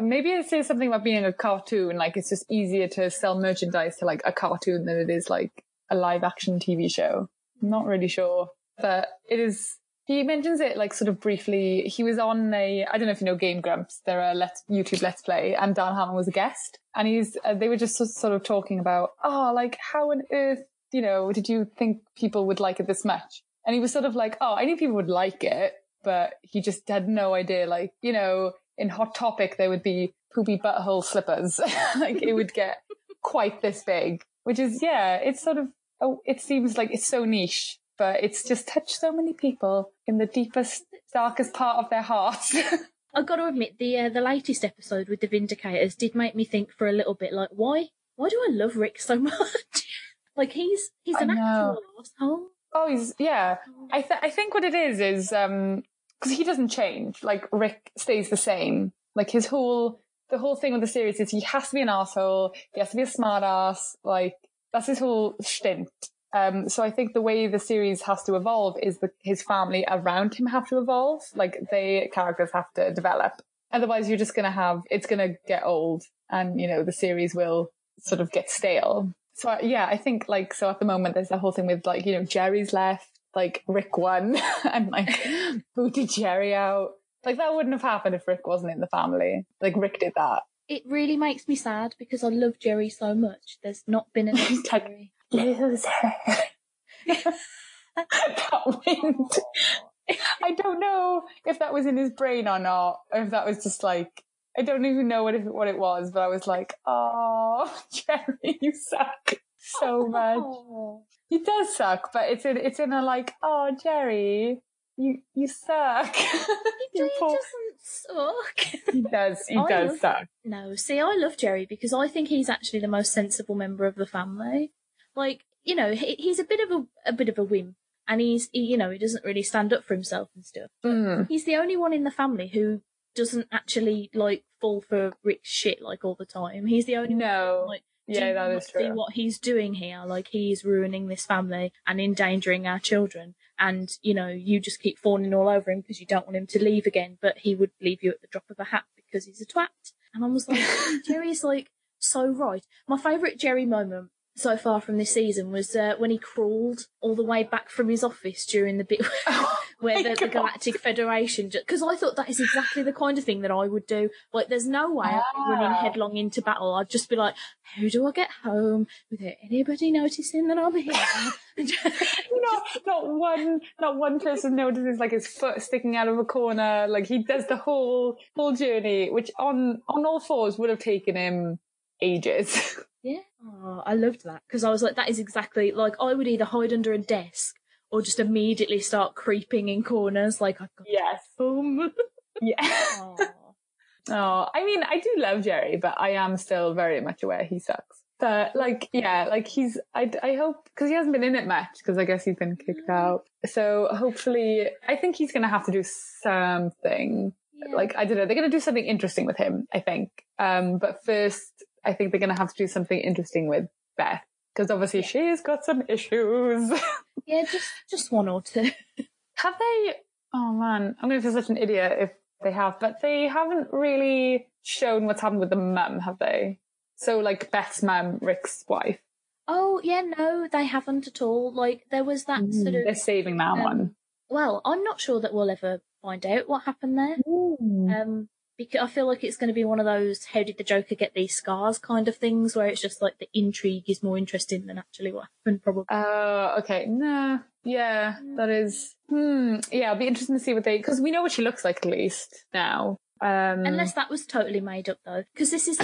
Speaker 2: maybe it says something about being a cartoon. Like it's just easier to sell merchandise to like a cartoon than it is like a live action TV show. I'm not really sure, but it is. He mentions it like sort of briefly. He was on a, I don't know if you know Game Grumps. They're a let's, YouTube Let's Play and Dan Harmon was a guest and he's, uh, they were just sort of talking about, oh, like how on earth you know, did you think people would like it this much? And he was sort of like, oh, I knew people would like it, but he just had no idea. Like, you know, in Hot Topic, there would be poopy butthole slippers. like it would get quite this big, which is, yeah, it's sort of, oh, it seems like it's so niche, but it's just touched so many people in the deepest, darkest part of their hearts.
Speaker 1: I've got to admit, the uh, the latest episode with the Vindicators did make me think for a little bit, like, why why do I love Rick so much? like he's he's an actual asshole.
Speaker 2: Oh, he's yeah. I th- I think what it is is um because he doesn't change. Like Rick stays the same. Like his whole the whole thing with the series is he has to be an asshole. He has to be a smartass. Like that's his whole stint. Um, so I think the way the series has to evolve is that his family around him have to evolve. Like the characters have to develop. Otherwise, you're just going to have, it's going to get old and, you know, the series will sort of get stale. So yeah, I think like, so at the moment, there's the whole thing with like, you know, Jerry's left, like Rick won and like booted Jerry out. Like that wouldn't have happened if Rick wasn't in the family. Like Rick did that.
Speaker 1: It really makes me sad because I love Jerry so much. There's not been enough Jerry
Speaker 2: loser. that wind. I don't know if that was in his brain or not, or if that was just like I don't even know what it, what it was, but I was like, "Oh, Jerry, you suck so oh, much." He does suck, but it's in it's in a like, "Oh, Jerry, you you suck."
Speaker 1: He, he doesn't suck.
Speaker 2: he does. He I does
Speaker 1: love,
Speaker 2: suck.
Speaker 1: No, see, I love Jerry because I think he's actually the most sensible member of the family. Like, you know, he, he's a bit of a, a bit of a wimp and he's, he, you know, he doesn't really stand up for himself and stuff.
Speaker 2: Mm.
Speaker 1: He's the only one in the family who doesn't actually like fall for Rick's shit like all the time. He's the only
Speaker 2: no.
Speaker 1: one like,
Speaker 2: yeah, that is true.
Speaker 1: See what he's doing here, like he's ruining this family and endangering our children. And you know, you just keep fawning all over him because you don't want him to leave again. But he would leave you at the drop of a hat because he's a twat. And I was like, Jerry's like so right. My favourite Jerry moment so far from this season was uh, when he crawled all the way back from his office during the bit
Speaker 2: oh
Speaker 1: where the, the, Galactic Federation. Because I thought that is exactly the kind of thing that I would do. Like, there's no way I'd be running
Speaker 2: Ah.
Speaker 1: headlong into battle. I'd just be like, "How do I get home without anybody noticing that I'm here?"
Speaker 2: not not one not one person notices like his foot sticking out of a corner. Like he does the whole whole journey, which on on all fours would have taken him ages.
Speaker 1: Yeah, oh, I loved that because I was like, that is exactly like I would either hide under a desk or just immediately start creeping in corners. Like I've got
Speaker 2: yes.
Speaker 1: home.
Speaker 2: Yeah. Oh, I mean, I do love Jerry, but I am still very much aware he sucks. But like, yeah, like he's, I, I hope, cause he hasn't been in it much, cause I guess he's been kicked out. So hopefully, I think he's going to have to do something.
Speaker 1: Yeah.
Speaker 2: Like, I don't know, they're going to do something interesting with him, I think. Um, but first, I think they're going to have to do something interesting with Beth. Cause obviously she's got some issues.
Speaker 1: yeah, just just one or two.
Speaker 2: have they, oh man, I'm going to feel such an idiot if they have, but they haven't really shown what's happened with the mum, have they? So like Beth's mum, Rick's wife.
Speaker 1: Oh yeah, no, they haven't at all. Like there was that sort of
Speaker 2: They're saving that
Speaker 1: um,
Speaker 2: one.
Speaker 1: well, I'm not sure that we'll ever find out what happened there. Um, because I feel like it's going to be one of those "How did the Joker get these scars?" kind of things, where it's just like the intrigue is more interesting than actually what happened. Probably.
Speaker 2: Oh, okay. No. Yeah, that is. Hmm. Yeah, it'll be interesting to see what they because we know what she looks like at least now. Um,
Speaker 1: Unless that was totally made up though, because this is.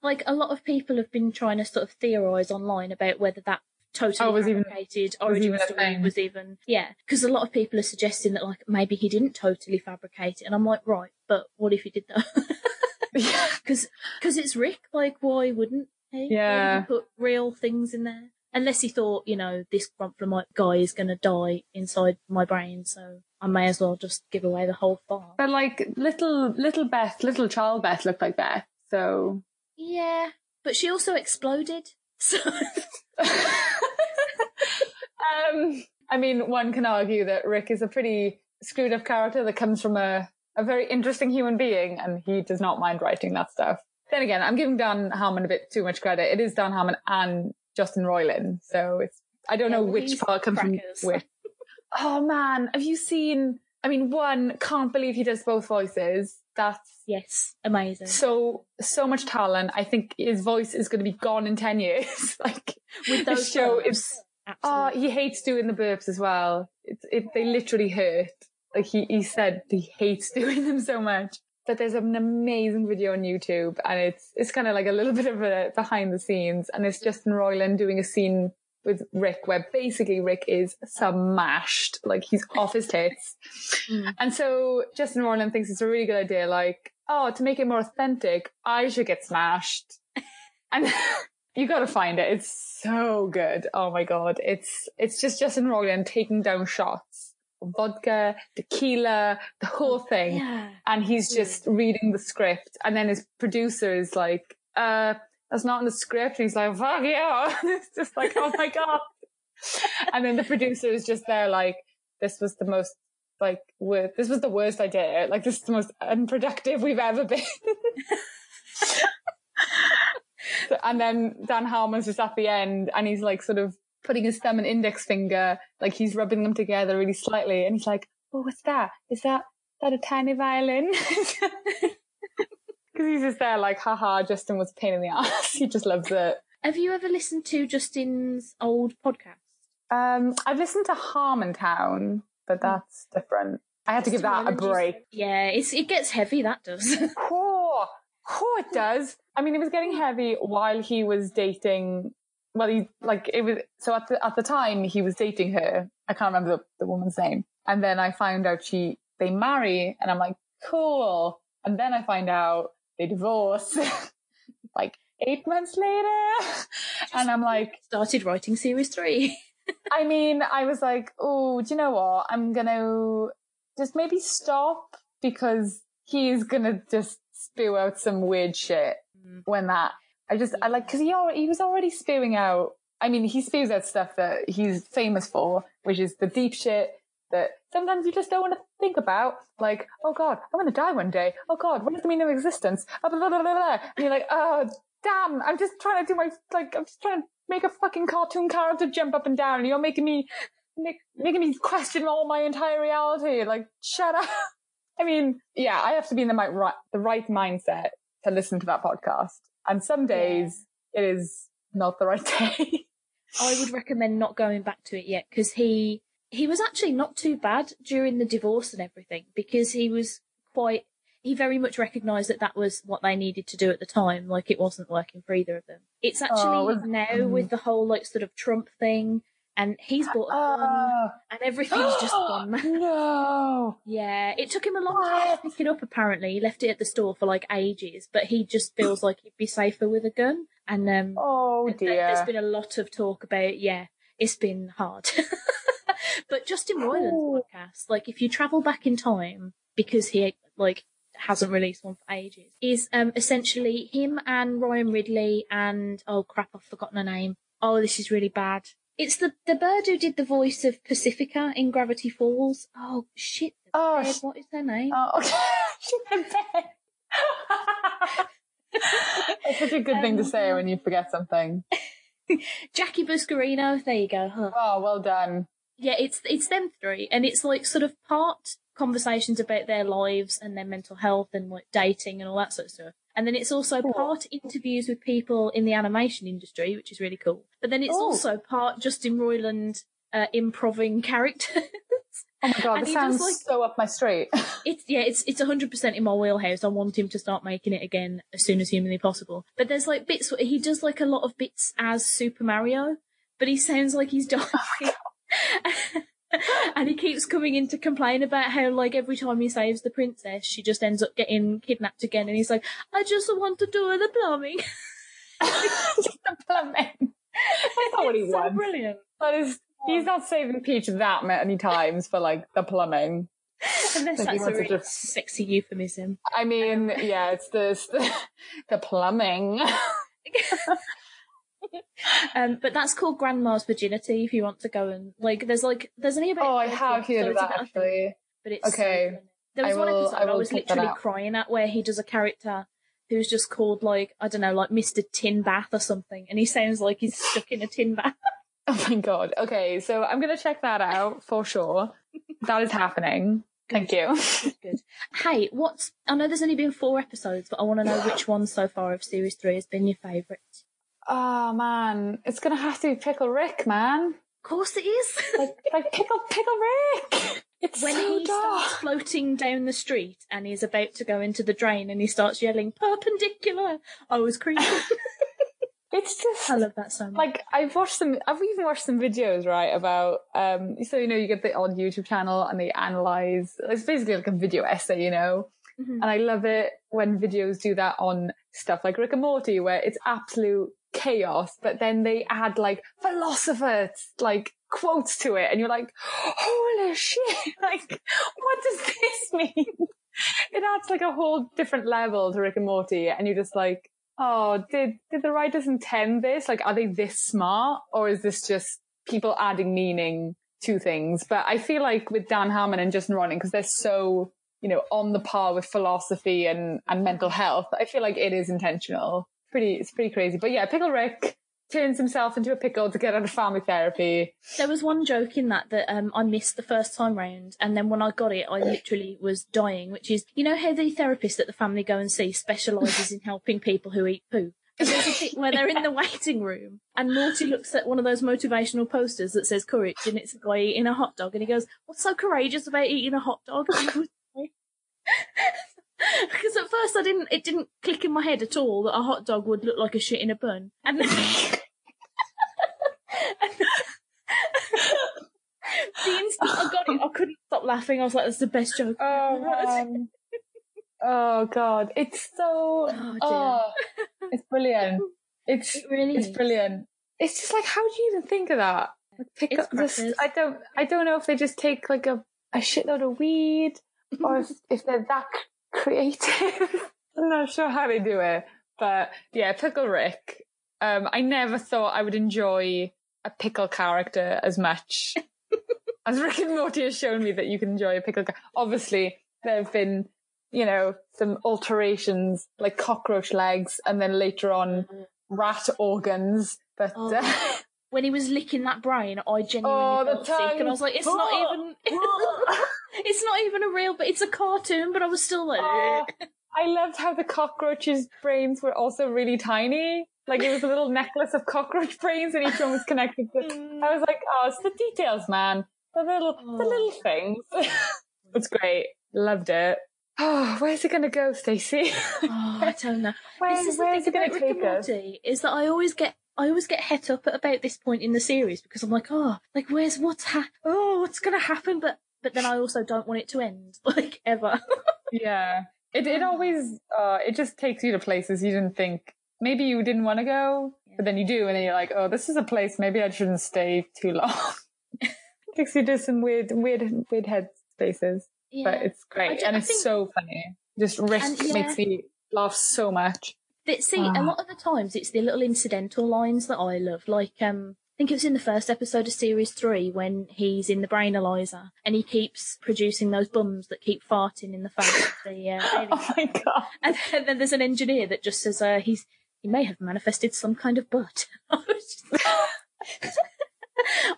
Speaker 1: Like a lot of people have been trying to sort of theorize online about whether that totally
Speaker 2: Oh, was even-
Speaker 1: fabricated
Speaker 2: was
Speaker 1: origin
Speaker 2: even
Speaker 1: story was even yeah. Because a lot of people are suggesting that like maybe he didn't totally fabricate it, and I'm like, right, but what if he did that? Because because it's Rick. Like, why wouldn't he? Why would he
Speaker 2: Yeah.
Speaker 1: put real things in there. Unless he thought, you know, this Gromflomite guy is going to die inside my brain, so I may as well just give away the whole farm.
Speaker 2: but like little little Beth, little child Beth looked like Beth. So
Speaker 1: Yeah, but she also exploded. So
Speaker 2: um, I mean, one can argue that Rick is a pretty screwed up character that comes from a, a very interesting human being, and he does not mind writing that stuff. Then again, I'm giving Dan Harmon a bit too much credit. It is Dan Harmon and Justin Roiland, so it's I don't know which part comes
Speaker 1: crackers.
Speaker 2: from which. Oh man, have you seen? I mean, one can't believe he does both voices. That's
Speaker 1: yes, amazing.
Speaker 2: so so much talent. I think his voice is going to be gone in ten years. like
Speaker 1: With
Speaker 2: the
Speaker 1: those
Speaker 2: show is Oh, he hates doing the burps as well. It's it, they literally hurt. Like he, he said he hates doing them so much. But there's an amazing video on YouTube and it's it's kind of like a little bit of a behind the scenes and it's Justin Roiland doing a scene with Rick where basically Rick is smashed. Like he's off his tits.
Speaker 1: Mm.
Speaker 2: And so Justin Roiland thinks it's a really good idea, like, oh, to make it more authentic, I should get smashed. and you gotta find it. It's so good. Oh my god. It's it's just Justin Roiland taking down shots. Vodka, tequila, the whole thing.
Speaker 1: Yeah.
Speaker 2: And he's just reading the script. And then his producer is like, uh, that's not in the script. And he's like, fuck. And it's just like, oh my god. and then the producer is just there like, this was the most like this was the worst idea. Like this is the most unproductive we've ever been. So- and then Dan Harmon's just at the end and he's like sort of putting his thumb and index finger, like he's rubbing them together really slightly. And he's like, oh, what's that? Is that, that a tiny violin? Cause he's just there like, haha, Justin was a pain in the ass. he just loves it.
Speaker 1: Have you ever listened to Justin's old podcast?
Speaker 2: Um, I've listened to Harmontown, but that's different. I had to give that a break.
Speaker 1: Yeah, it's it gets heavy. That does.
Speaker 2: Oh, oh, it does. I mean, it was getting heavy while he was dating. Well, he like it was. So at the at the time he was dating her. I can't remember the, the woman's name. And then I found out she they marry, and I'm like, cool. And then I find out they divorce. like eight months later, and I'm like,
Speaker 1: Started writing series three.
Speaker 2: I mean, I was like, oh, do you know what? I'm gonna just maybe stop because he's gonna just spew out some weird shit
Speaker 1: Mm.
Speaker 2: when that. I just, I like, cause he, al- he was already spewing out. I mean, he spews out stuff that he's famous for, which is the deep shit that sometimes you just don't want to think about. Like, oh God, I'm gonna die one day. Oh God, what is the meaning of existence? Blah, blah, blah. And you're like, oh, damn, I'm just trying to do my, like, I'm just trying to make a fucking cartoon character jump up and down and you're making me, make, making me question all my entire reality. Like, shut up. I mean, yeah, I have to be in the right, the right mindset to listen to that podcast. And some days it is not the right day.
Speaker 1: I would recommend not going back to it yet because he he was actually not too bad during the divorce and everything because he was quite he very much recognised that that was what they needed to do at the time like it wasn't working for either of them it's actually
Speaker 2: Oh,
Speaker 1: now
Speaker 2: mm.
Speaker 1: with the whole like sort of trump thing and he's bought a gun
Speaker 2: Oh,
Speaker 1: and everything's just gone
Speaker 2: no.
Speaker 1: yeah it took him a long time to pick it up apparently he left it at the store for like ages but he just feels like he'd be safer with a gun and um
Speaker 2: Oh
Speaker 1: th- There's
Speaker 2: dear.
Speaker 1: been a lot of talk about, yeah, it's been hard. but Justin Roiland's
Speaker 2: Ooh.
Speaker 1: podcast, like if you travel back in time, because he like hasn't released one for ages, is um essentially him and Ryan Ridley and oh crap, I've forgotten her name. Oh, this is really bad. It's the the bird who did the voice of Pacifica in Gravity Falls. Oh shit.
Speaker 2: Oh,
Speaker 1: bird, what is their name?
Speaker 2: Oh, okay. It's such a good thing to say when you forget something.
Speaker 1: Jackie Buscarino. There you go. Huh.
Speaker 2: Oh, well done.
Speaker 1: Yeah, it's it's them three, and it's like sort of part conversations about their lives and their mental health and like dating and all that sort of stuff. And then it's also
Speaker 2: Cool.
Speaker 1: part interviews with people in the animation industry, which is really cool. But then it's
Speaker 2: Ooh.
Speaker 1: also part Justin Roiland uh, improving characters.
Speaker 2: Oh my god,
Speaker 1: And
Speaker 2: this sounds
Speaker 1: like-
Speaker 2: so up my street.
Speaker 1: it's yeah, it's it's hundred percent in my wheelhouse. I want him to start making it again as soon as humanly possible. But there's like bits he does like a lot of bits as Super Mario, but he sounds like he's dying. and he keeps coming in to complain about how like every time he saves the princess, she just ends up getting kidnapped again. And he's like, I just want to do the plumbing.
Speaker 2: Just the plumbing. That's not what he
Speaker 1: so
Speaker 2: wants.
Speaker 1: brilliant.
Speaker 2: That is, he's not saving Peach that many times for like the plumbing.
Speaker 1: Unless
Speaker 2: Like
Speaker 1: that's a really
Speaker 2: just-
Speaker 1: sexy euphemism.
Speaker 2: I mean, yeah, it's this, the, the plumbing.
Speaker 1: Um, but that's called Grandma's Virginity. If you want to go and like, there's like, there's only about.
Speaker 2: Oh, I have heard of that
Speaker 1: it, I think,
Speaker 2: actually.
Speaker 1: But it's
Speaker 2: Okay.
Speaker 1: funny. There was
Speaker 2: I
Speaker 1: one
Speaker 2: will-
Speaker 1: episode
Speaker 2: I
Speaker 1: I, was literally crying at where he does a character who's just called like I don't know, like Mr. Tin Bath or something, and he sounds like he's stuck in a tin bath.
Speaker 2: Oh my god. Okay, so I'm gonna check that out for sure. That is happening. Thank you.
Speaker 1: Good. Hey, what's? I know there's only been four episodes, but I want to know which one so far of series three has been your favourite.
Speaker 2: Oh man, it's gonna have to be Pickle Rick, man.
Speaker 1: Of course it is.
Speaker 2: Like, like pickle, pickle Rick. It's
Speaker 1: when
Speaker 2: so
Speaker 1: he
Speaker 2: dark.
Speaker 1: starts floating down the street and he's about to go into the drain and he starts yelling perpendicular, I was creeping.
Speaker 2: It's just
Speaker 1: I love that so much.
Speaker 2: like I've watched some I've even watched some videos right about um so you know you get the odd YouTube channel and they analyze it's basically like a video essay you know
Speaker 1: Mhm.
Speaker 2: and I love it when videos do that on stuff like Rick and Morty where it's absolute chaos but then they add like philosophers like quotes to it and you're like holy shit like what does this mean it adds like a whole different level to Rick and Morty and you're just like oh, did did the writers intend this? Like, are they this smart, or is this just people adding meaning to things? But I feel like with Dan Harmon and Justin Roiland, because they're so you know on the par with philosophy and and mental health, I feel like it is intentional. Pretty, it's pretty crazy. But yeah, Pickle Rick turns himself into a pickle to get out of family therapy.
Speaker 1: There was one joke in that that um, I missed the first time round, and then when I got it, I literally was dying. Which is, you know, how the therapist that the family go and see specialises in helping people who eat poo. And there's a bit where they're in the waiting room, and Morty looks at one of those motivational posters that says courage, and it's a guy eating a hot dog, and he goes, "What's so courageous about eating a hot dog?" Because at first I didn't, it didn't click in my head at all that a hot dog would look like a shit in a bun, and then. the instant I got it, I couldn't stop laughing. I was like, "That's the best joke."
Speaker 2: Oh,
Speaker 1: I've ever heard."
Speaker 2: man. oh god, it's so.
Speaker 1: Oh.
Speaker 2: Oh, it's brilliant. It's
Speaker 1: It really
Speaker 2: it's
Speaker 1: is.
Speaker 2: brilliant. It's just like, how do you even think of that? Like, pick
Speaker 1: It's
Speaker 2: up this. I don't. I don't know if they just take like a a shitload of weed, or if if they're that creative. I'm not sure how they do it, but yeah, Pickle Rick. Um, I never thought I would enjoy a pickle character as much as Rick and Morty has shown me that you can enjoy a pickle. Ca- Obviously, there have been, you know, some alterations like cockroach legs, and then later on rat organs. But
Speaker 1: Oh.
Speaker 2: uh,
Speaker 1: when he was licking that brain, I genuinely
Speaker 2: Oh,
Speaker 1: felt sick, and I was like, "It's not even, it's not even a real, but it's a cartoon." But I was still like,
Speaker 2: Oh, I loved how the cockroaches' brains were also really tiny. Like it was a little necklace of cockroach brains, and each one was connected. To, mm. I was like, "Oh, it's the details, man. The little, the
Speaker 1: Oh.
Speaker 2: little things." it's great. Loved it. Oh, where's it gonna go, Stacey?
Speaker 1: oh, I don't know.
Speaker 2: Where,
Speaker 1: this is the thing about Rick and
Speaker 2: take us?
Speaker 1: Morty is that I always get I always get het up at about this point in the series because I'm like, oh, like where's what's ha- oh, what's gonna happen? But but then I also don't want it to end like ever.
Speaker 2: Yeah. It it always uh it just takes you to places you didn't think maybe you didn't want to go, but then you do and then you're like, oh, this is a place maybe I shouldn't stay too long. takes you to some weird weird weird head spaces.
Speaker 1: yeah.
Speaker 2: But it's great and
Speaker 1: I
Speaker 2: it's
Speaker 1: think-
Speaker 2: so funny. Just
Speaker 1: And, yeah.
Speaker 2: makes me laugh so much.
Speaker 1: That, see, a
Speaker 2: Ah.
Speaker 1: lot of the times it's the little incidental lines that I love. Like, um, I think it was in the first episode of series three when he's in the brain Eliza and he keeps producing those bums that keep farting in the face of the uh.
Speaker 2: Oh my god.
Speaker 1: And then, then there's an engineer that just says, uh, he's, he may have manifested some kind of butt.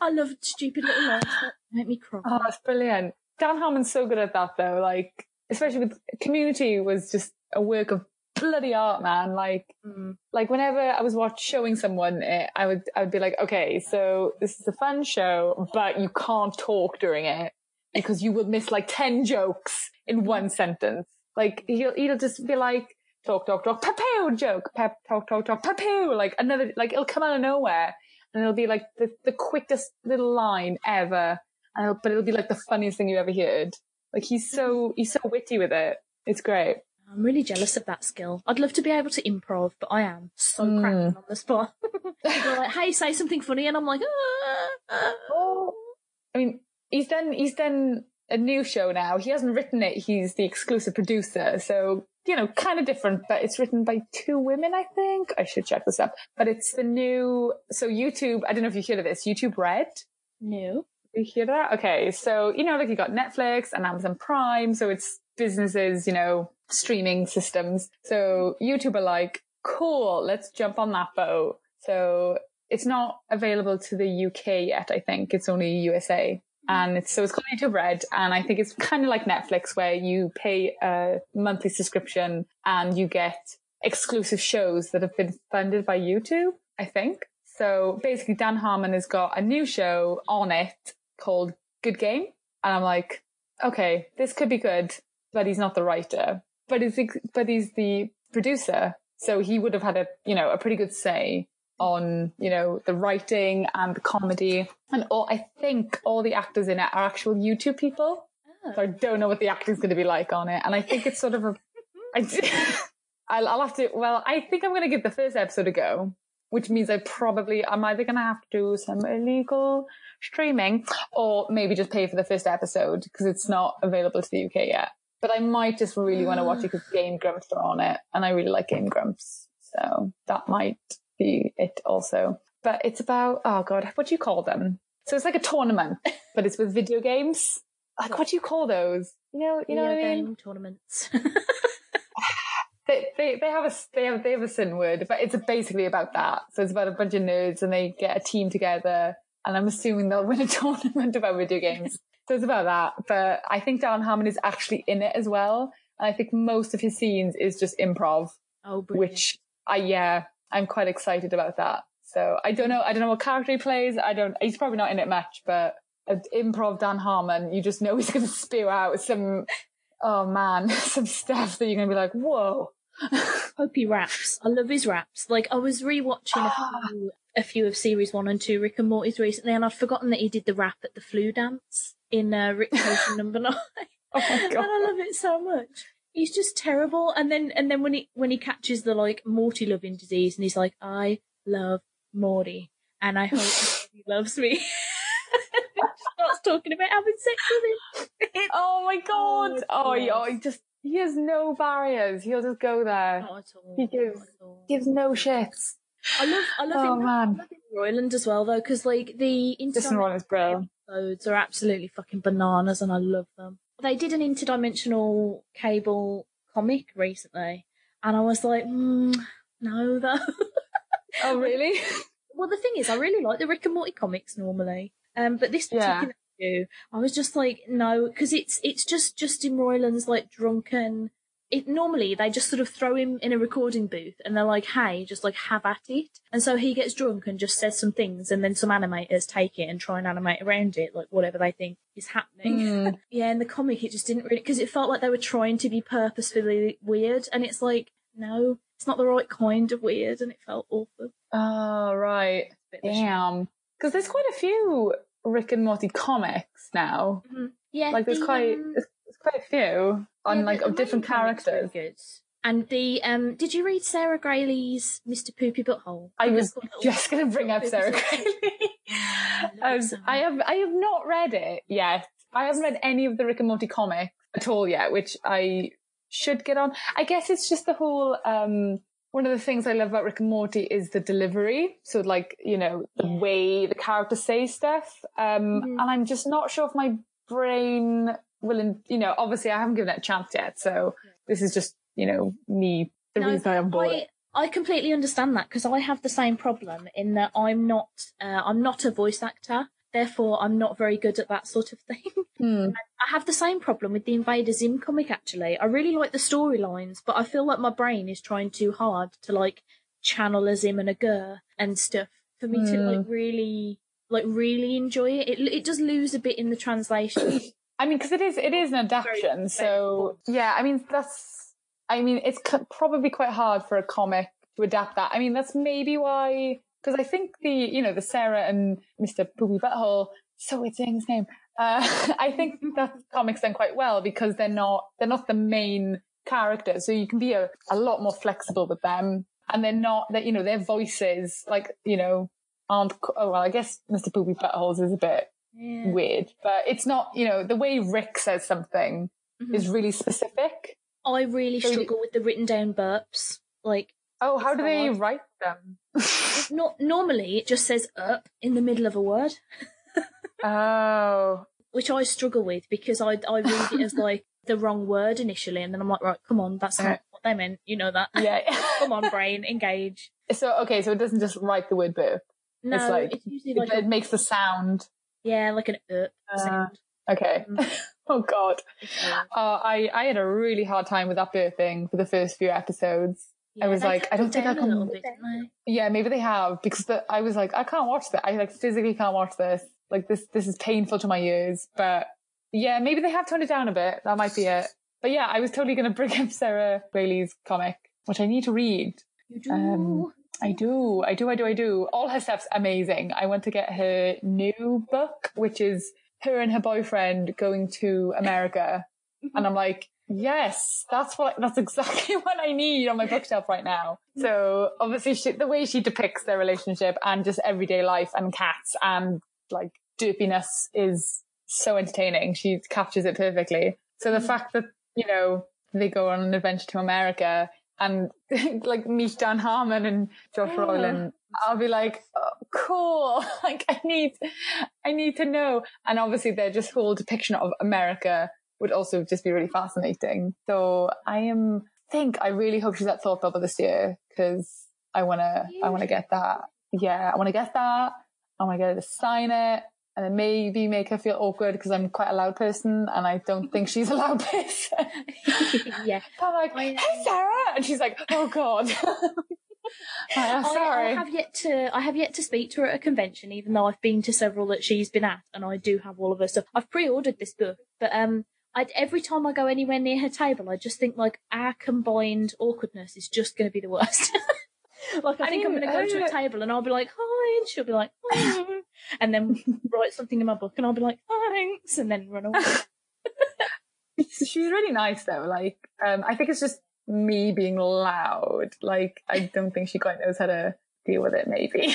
Speaker 1: I love stupid little lines that make me cry.
Speaker 2: Oh, that's brilliant. Dan Harmon's so good at that though. Like, especially with Community was just a work of bloody art, man. Like,
Speaker 1: Mm.
Speaker 2: like whenever I was watch showing someone it, I would I would be like, okay, so this is a fun show, but you can't talk during it because you will miss like ten jokes in one sentence. Like he'll he'll just be like talk talk talk papoo joke pep talk talk talk papoo like another like it'll come out of nowhere and it'll be like the the quickest little line ever, and it'll, but it'll be like the funniest thing you ever heard. Like he's so he's so witty with it. It's great.
Speaker 1: I'm really jealous of that skill. I'd love to be able to improv, but I am so
Speaker 2: Mm.
Speaker 1: cracking on the spot. They're like, hey, say something funny, and I'm like, ah, ah.
Speaker 2: Oh, I mean, he's done he's done a new show now. He hasn't written it. He's the exclusive producer, so you know, kind of different. But it's written by two women, I think. I should check this up. But it's the new. So YouTube. I don't know if you heard of this. YouTube Red.
Speaker 1: no.
Speaker 2: You hear that? Okay, so you know, like you got Netflix and Amazon Prime, so it's businesses, you know, streaming systems. So YouTube are like, cool, let's jump on that boat. So it's not available to the UK yet. I think it's only USA. And it's, so it's called YouTube Red. And I think it's kind of like Netflix where you pay a monthly subscription and you get exclusive shows that have been funded by YouTube, I think. So basically, Dan Harmon has got a new show on it called Good Game. And I'm like, okay, this could be good, but he's not the writer. But he's, but he's the producer. So he would have had a, you know, a pretty good say on, you know, the writing and the comedy. And all, I think all the actors in it are actual YouTube people.
Speaker 1: Oh.
Speaker 2: So I don't know what the acting's going to be like on it. And I think it's sort of a, I, I'll, I'll have to, well, I think I'm going to give the first episode a go, which means I probably, I'm either going to have to do some illegal streaming or maybe just pay for the first episode because it's not available to the UK yet. But I might just really want to watch mm. it because Game Grumps are on it and I really like Game Grumps. So that might be it also. But it's about, oh God, what do you call them? So it's like a tournament, but it's with video games. Like, what do you call those? You know, you know what I
Speaker 1: Video
Speaker 2: mean?
Speaker 1: game tournaments.
Speaker 2: they, they they have a they have they have a sin word, but it's basically about that. So it's about a bunch of nerds and they get a team together, and I'm assuming they'll win a tournament about video games. About that. But I think Dan Harmon is actually in it as well, and I think most of his scenes is just improv,
Speaker 1: oh, brilliant.
Speaker 2: which I yeah I'm quite excited about that. So I don't know I don't know what character he plays. I don't. He's probably not in it much, but improv Dan Harmon, you just know he's going to spew out some. Oh man, some stuff that you're going to be like, whoa.
Speaker 1: Hope he raps. I love his raps. Like I was rewatching a ah. few, a few of series one and two Rick and Morty's recently, and I'd forgotten that he did the rap at the flu dance in uh, Rick Potion Number Nine,
Speaker 2: Oh my
Speaker 1: and. I love it so much. He's just terrible. And then and then when he when he catches the like Morty loving disease, and he's like, I love Morty, and I hope he loves me. Starts talking about having sex with him.
Speaker 2: Oh my god!
Speaker 1: it's
Speaker 2: Oh, he, oh, he just he has no barriers. He'll just go there.
Speaker 1: Not at all.
Speaker 2: He gives-. Gives no shits.
Speaker 1: I love, I love
Speaker 2: Oh
Speaker 1: him. I
Speaker 2: man,
Speaker 1: love him in Roiland as well, though, because like the
Speaker 2: Justin Roiland is brilliant.
Speaker 1: Episodes are absolutely fucking bananas, and I love them. They did an interdimensional cable comic recently, and I was like, mm, no, though.
Speaker 2: Oh really?
Speaker 1: well, the thing is, I really like the Rick and Morty comics normally, um, but this
Speaker 2: Yeah.
Speaker 1: particular issue, I was just like, no, because it's it's just Justin Roiland's like drunken. It normally they just sort of throw him in a recording booth and they're like, "Hey, just like have at it." And so he gets drunk and just says some things, and then some animators take it and try and animate around it, like whatever they think is happening.
Speaker 2: Mm.
Speaker 1: Yeah, in the comic, it just didn't really because it felt like they were trying to be purposefully weird, and it's like, no, it's not the right kind of weird, and it felt awful.
Speaker 2: Oh right.
Speaker 1: Bit of a shame.
Speaker 2: Damn. Because there's quite a few Rick and Morty comics now.
Speaker 1: Mhm. Yeah,
Speaker 2: Like there's
Speaker 1: the,
Speaker 2: quite
Speaker 1: um,
Speaker 2: quite a few on
Speaker 1: yeah,
Speaker 2: like of different
Speaker 1: really
Speaker 2: characters.
Speaker 1: And the um, did you read Sarah Graley's Mr. Poopy Butthole?
Speaker 2: I was just going to bring up Sarah Graley.
Speaker 1: I Sarah.
Speaker 2: I have I have not read it yet. I haven't read any of the Rick and Morty comics at all yet, which I should get on. I guess it's just the whole um one of the things I love about Rick and Morty is the delivery. So like, you know, the
Speaker 1: Yeah.
Speaker 2: way the characters say stuff. Um
Speaker 1: Mhm.
Speaker 2: and I'm just not sure if my brain will in, you know, obviously I haven't given it a chance yet. So this is just, you know, me the
Speaker 1: No,
Speaker 2: reason I am bored.
Speaker 1: I, I completely understand that because I have the same problem in that I'm not uh, I'm not a voice actor, therefore I'm not very good at that sort of thing.
Speaker 2: Hmm.
Speaker 1: I have the same problem with the Invader Zim comic actually. I really like the storylines, but I feel like my brain is trying too hard to like channel a Zim and a GIR and stuff for me to like really like really enjoy it. It it does lose a bit in the translation.
Speaker 2: I mean, because it is it is an adaptation, so yeah. I mean, that's I mean, it's c- probably quite hard for a comic to adapt that. I mean, that's maybe why because I think the you know the Sarah and Mr. Poopy Butthole. So weird saying his name. Uh, I think that comic's done quite well because they're not they're not the main characters, so you can be a, a lot more flexible with them, and they're not that you know their voices like you know aren't. Oh well, I guess Mr. Poopy Buttholes is a bit
Speaker 1: yeah.
Speaker 2: weird, but it's not, you know, the way Rick says something
Speaker 1: Mhm.
Speaker 2: is really specific.
Speaker 1: I really
Speaker 2: So you-
Speaker 1: struggle with the written down burps. Like
Speaker 2: Oh, how do they write them?
Speaker 1: not normally it just says up in the middle of a word.
Speaker 2: oh,
Speaker 1: which I struggle with because I I read it as like the wrong word initially, and then I'm like, right, come on, that's not what they meant. You know that.
Speaker 2: yeah.
Speaker 1: come on, brain, engage.
Speaker 2: so, okay, so it doesn't just write the word burp.
Speaker 1: No,
Speaker 2: It's like-
Speaker 1: it's usually
Speaker 2: It,
Speaker 1: like
Speaker 2: it
Speaker 1: a,
Speaker 2: makes the sound.
Speaker 1: Yeah, like an up
Speaker 2: Uh,
Speaker 1: sound.
Speaker 2: Okay.
Speaker 1: Mm.
Speaker 2: oh, God. Uh, I, I had a really hard time with that burping for the first few episodes.
Speaker 1: Yeah,
Speaker 2: was like, I don't think I
Speaker 1: down a little
Speaker 2: can-
Speaker 1: bit.
Speaker 2: Yeah, maybe they have because the, I was like, I can't watch that. I like physically can't watch this. Like this, this is painful to my ears. But yeah, maybe they have toned it down a bit. That might be it. But yeah, I was totally going to bring up Sarah Graley's comic, which I need to read.
Speaker 1: You do.
Speaker 2: Um, I do, I do, I do, I do. All her stuff's amazing. I want to get her new book, which is her and her boyfriend going to America. and I'm like, yes, that's what, that's exactly what I need on my bookshelf right now. So obviously she, the way she depicts their relationship and just everyday life and cats and like derpiness is so entertaining. She captures it perfectly. So the
Speaker 1: Mm.
Speaker 2: fact that, you know, they go on an adventure to America and like meet Dan Harmon and Josh
Speaker 1: Oh.
Speaker 2: Brolin, I'll be like, oh, cool. Like I need, I need to know. And obviously their just whole depiction of America would also just be really fascinating. So I am, think I really hope she's at Thought Bubble this year because I want to, I want to get that. Yeah, I want to get that. Oh I want to get her to sign it. And then maybe make her feel awkward because I'm quite a loud person and I don't think she's a loud person.
Speaker 1: yeah.
Speaker 2: I'm like,
Speaker 1: I,
Speaker 2: hey, Sarah. And she's like, oh God. I'm
Speaker 1: I,
Speaker 2: sorry.
Speaker 1: I have yet to I have yet to speak to her at a convention, even though I've been to several that she's been at, and I do have all of her stuff. I've pre-ordered this book, but um, I every time I go anywhere near her table, I just think like our combined awkwardness is just going to be the worst. like I,
Speaker 2: I
Speaker 1: think I'm going to go to a table and I'll be like hi, and she'll be like hi, and then write something in my book, and I'll be like thanks, and then run away.
Speaker 2: she's really nice though. Like, um, I think it's just me being loud. Like, I don't think she quite knows how to deal with it, maybe.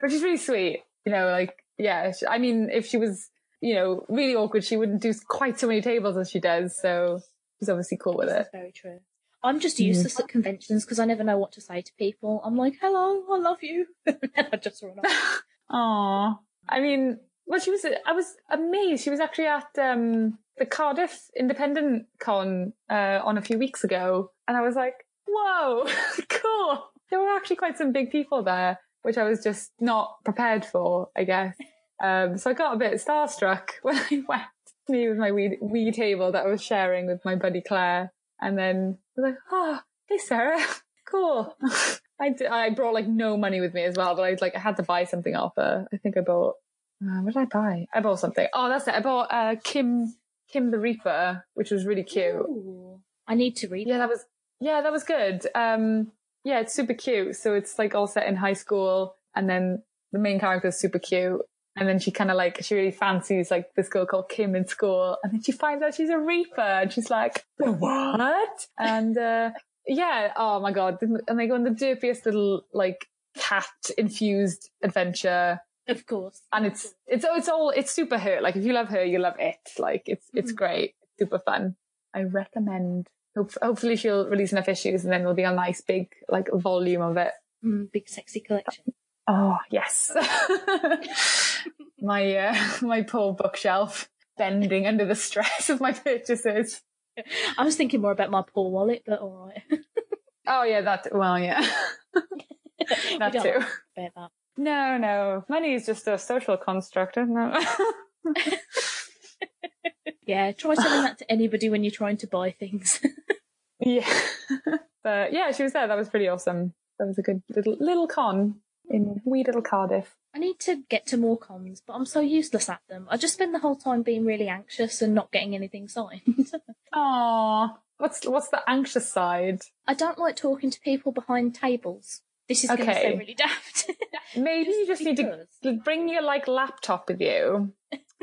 Speaker 2: but she's really sweet. You know, like, yeah. She, I mean, if she was, you know, really awkward, she wouldn't do quite so many tables as she does. So she's obviously cool with
Speaker 1: This
Speaker 2: it.
Speaker 1: very true. I'm just
Speaker 2: Mm.
Speaker 1: useless at conventions because I never know what to say to people. I'm like, hello, I love you. and I just run off.
Speaker 2: Aw. I mean, well, she was, I was amazed. She was actually at, um, the Cardiff Independent Con, uh, on a few weeks ago. And I was like, whoa, cool. There were actually quite some big people there, which I was just not prepared for, I guess. Um, so I got a bit starstruck when I went. Me with my wee, wee table that I was sharing with my buddy Claire. And then I was like, oh, hey Sarah, cool. I, d- I brought like no money with me as well, but I was like I had to buy something off her. I think I bought. Uh, what did I buy? I bought something. Oh, that's it. I bought uh, Kim Kim the Reaper, which was really cute.
Speaker 1: Ooh. I need to read.
Speaker 2: Yeah, that was yeah, that was good. Um, yeah, it's super cute. So it's like all set in high school, and then the main character is super cute. And then she kind of like she really fancies like this girl called Kim in school, and then she finds out she's a Reaper, and she's like, "What?" And uh, yeah, oh my god! And they go on the derpiest little like cat infused adventure,
Speaker 1: Of course.
Speaker 2: and it's it's it's all it's super her. Like if you love her, you love it. Like it's it's
Speaker 1: Mhm.
Speaker 2: great, it's super fun. I recommend. Hopefully she'll release enough issues, and then there'll be a nice big like volume of it.
Speaker 1: Mm, big sexy collection.
Speaker 2: Oh yes, my uh, my poor bookshelf bending under the stress of my purchases.
Speaker 1: I was thinking more about my poor wallet, but all right.
Speaker 2: Oh yeah, that well yeah, that too.
Speaker 1: about that.
Speaker 2: No, no, money is just a social construct, isn't it?
Speaker 1: Yeah, try telling that to anybody when you're trying to buy things.
Speaker 2: yeah, but yeah, she was there. That was pretty awesome. That was a good little little con in wee little Cardiff.
Speaker 1: I need to get to more cons, but I'm so useless at them. I just spend the whole time being really anxious and not getting anything signed.
Speaker 2: Aw, what's what's the anxious side?
Speaker 1: I don't like talking to people behind tables. This is going to
Speaker 2: Okay.
Speaker 1: sound really daft.
Speaker 2: Maybe you just need to bring your like laptop with you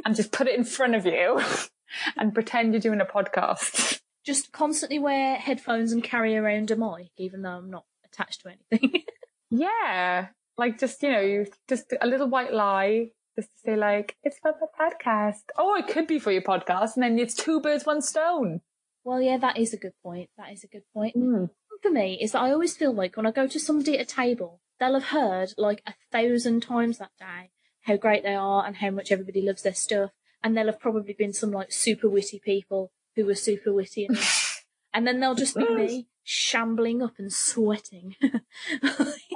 Speaker 2: and just put it in front of you and pretend you're doing a podcast.
Speaker 1: just constantly wear headphones and carry around a mic, even though I'm not attached to anything.
Speaker 2: Yeah, like just you know, you just a little white lie, just to say like it's for the podcast. Oh, it could be for your podcast, and then it's two birds, one stone.
Speaker 1: well, yeah, that is a good point. That is a good point.
Speaker 2: Mm.
Speaker 1: For me, is that I always feel like when I go to somebody at a table, they'll have heard like a thousand times that day how great they are and how much everybody loves their stuff, and there'll have probably been some like super witty people who were super witty, and, and then they'll just be me shambling up and sweating.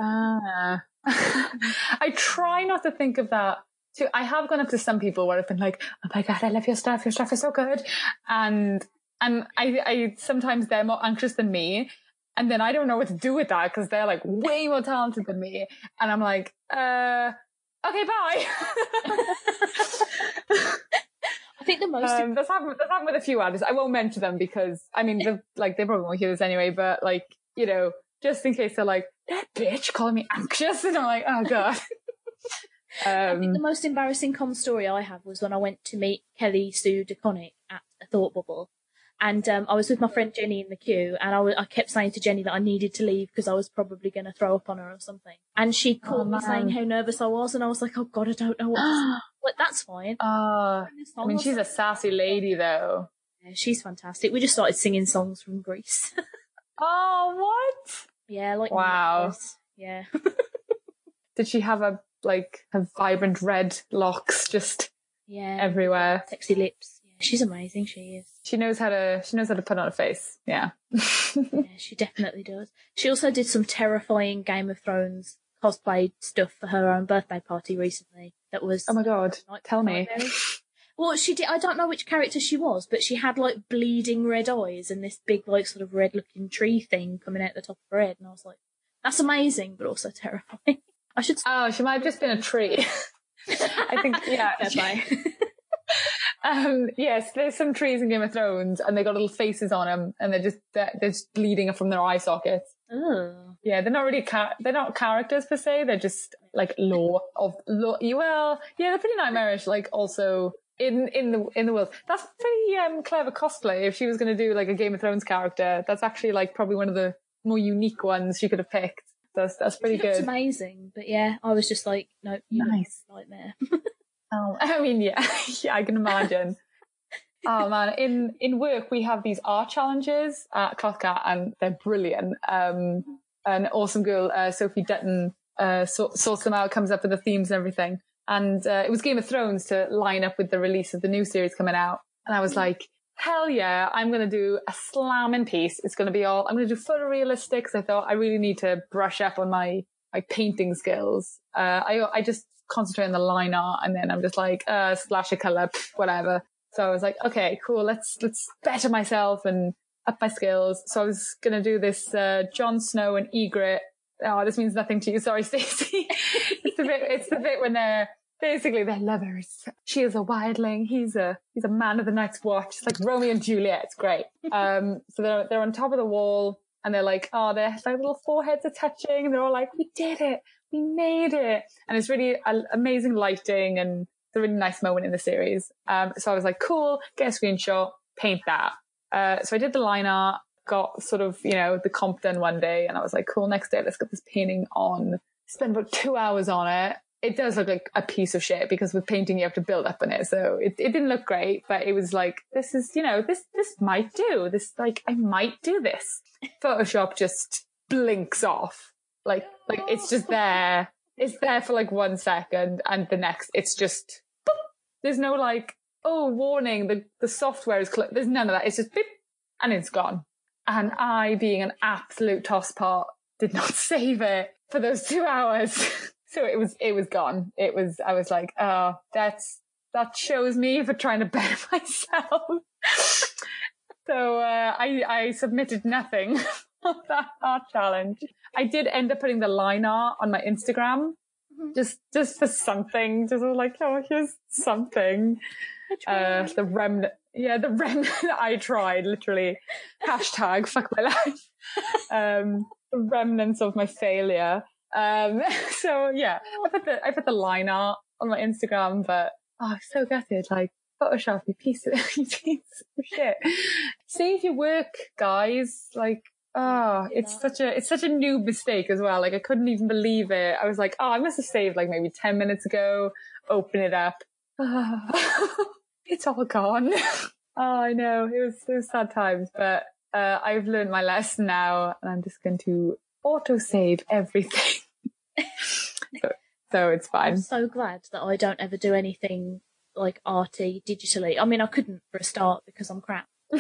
Speaker 2: Ah. I try not to think of that. Too. I have gone up to some people where I've been like, "Oh my god, I love your stuff. Your stuff is so good," and and I, I sometimes they're more anxious than me, And then I don't know what to do with that because they're like way more talented than me. And I'm like, uh, okay, bye.
Speaker 1: I think the most
Speaker 2: um, that's happened. That's happened with a few artists. I won't mention them because I mean, like they probably won't hear this anyway. But like, you know, just in case they're like that bitch calling me anxious, and I'm like, oh god.
Speaker 1: I think the
Speaker 2: um,
Speaker 1: most embarrassing com story I have was when I went to meet Kelly Sue DeConnick at a Thought Bubble. And um, I was with my friend Jenny in the queue, and I, w- I kept saying to Jenny that I needed to leave because I was probably going to throw up on her or something. And she called me saying how nervous I was, and I was like, "Oh God, I don't know what." to say. But that's fine.
Speaker 2: uh, I mean, she's a sassy lady though.
Speaker 1: Yeah, she's fantastic. We just started singing songs from Grease.
Speaker 2: Oh, what?
Speaker 1: Yeah, like
Speaker 2: Wow.
Speaker 1: Nicholas. Yeah,
Speaker 2: Did she have a like have vibrant red locks just
Speaker 1: yeah.
Speaker 2: everywhere?
Speaker 1: Sexy lips. Yeah, she's amazing. She is.
Speaker 2: She knows how to. She knows how to put on a face. Yeah.
Speaker 1: Yeah, she definitely does. She also did some terrifying Game of Thrones cosplay stuff for her own birthday party recently. That was
Speaker 2: oh my god! Tell me.
Speaker 1: Well, she did. I don't know which character she was, but she had like bleeding red eyes and this big, like, sort of red-looking tree thing coming out the top of her head, and I was like, "That's amazing, but also terrifying." I should.
Speaker 2: Oh, she might have just been a tree. I think yeah. Um, yes, there's some trees in Game of Thrones, and they got little faces on them, and they're just they're, they're just bleeding from their eye sockets.
Speaker 1: oh,
Speaker 2: Yeah, they're not really char- they're not characters per se. They're just like lore of lore. Well, yeah, they're pretty nightmarish. Like also in in the in the world, that's pretty um clever cosplay. If she was going to do like a Game of Thrones character, that's actually like probably one of the more unique ones she could have picked. That's that's pretty
Speaker 1: she looks
Speaker 2: good.
Speaker 1: amazing, but yeah, I was just like, "No,
Speaker 2: Nice.
Speaker 1: nightmare."
Speaker 2: Oh, I mean, yeah, yeah, I can imagine. oh man, in in work we have these art challenges at Cloth Cat, and they're brilliant. Um, an awesome girl, uh, Sophie Dutton, uh, sor- sorts them out, comes up with the themes and everything. And uh, it was Game of Thrones to line up with the release of the new series coming out, and I was like. Hell yeah, I'm going to do a slamming piece. It's going to be all, I'm going to do photorealistics. I thought I really need to brush up on my, my painting skills. Uh, I, I just concentrate on the line art and then I'm just like, uh, splash of color, whatever. So I was like, okay, cool. Let's, let's better myself and up my skills. So I was going to do this, uh, Jon Snow and Ygritte. Oh, this means nothing to you. Sorry, Stacey. it's the bit, it's the bit when they're, basically they're lovers. She is a wildling. He's a, he's a man of the night's watch. It's like Romeo and Juliet. It's great. Um, so they're, they're on top of the wall and they're like, oh, their their little foreheads are touching. And they're all like, we did it. We made it. And it's really a- amazing lighting and it's a really nice moment in the series. Um, so I was like, cool, get a screenshot, paint that. Uh, so I did the line art, got sort of, you know, the comp done one day and I was like, cool, next day, let's get this painting on. Spend about two hours on it. It does look like a piece of shit because with painting you have to build up on it. So it, it didn't look great, but it was like, this is, you know, this, this might do. This, like, I might do this. Photoshop just blinks off. Like, like it's just there. It's there for like one second and the next it's just, boop. there's no like, oh, warning, the, the software is, cl-. there's none of that. It's just beep and it's gone. And I, being an absolute tosspot, did not save it for those two hours. so it was, it was gone. It was, I was like, oh, that's, that shows me for trying to better myself. so, uh, I, I submitted nothing on that art challenge. I did end up putting the line art on my Instagram.
Speaker 1: Mhm.
Speaker 2: Just, just for something, just like, oh, here's something. Uh, the remnant, yeah, the remnant I tried, literally. Hashtag fuck my life. Um, the remnants of my failure. Um, so yeah, I put the, I put the line art on my Instagram, but oh, so gutted. Like, Photoshop, you piece of, you piece of shit. Save your work, guys. Like, oh, it's such a, it's such a new mistake as well. Like, I couldn't even believe it. I was like, oh, I must have saved like maybe 10 minutes ago. Open it up. It's all gone. oh, I know. It was, it was sad times, but, uh, I've learned my lesson now and I'm just going to auto save everything. so, so it's fine.
Speaker 1: I'm so glad that I don't ever do anything like arty digitally. I mean, I couldn't for a start because I'm crap.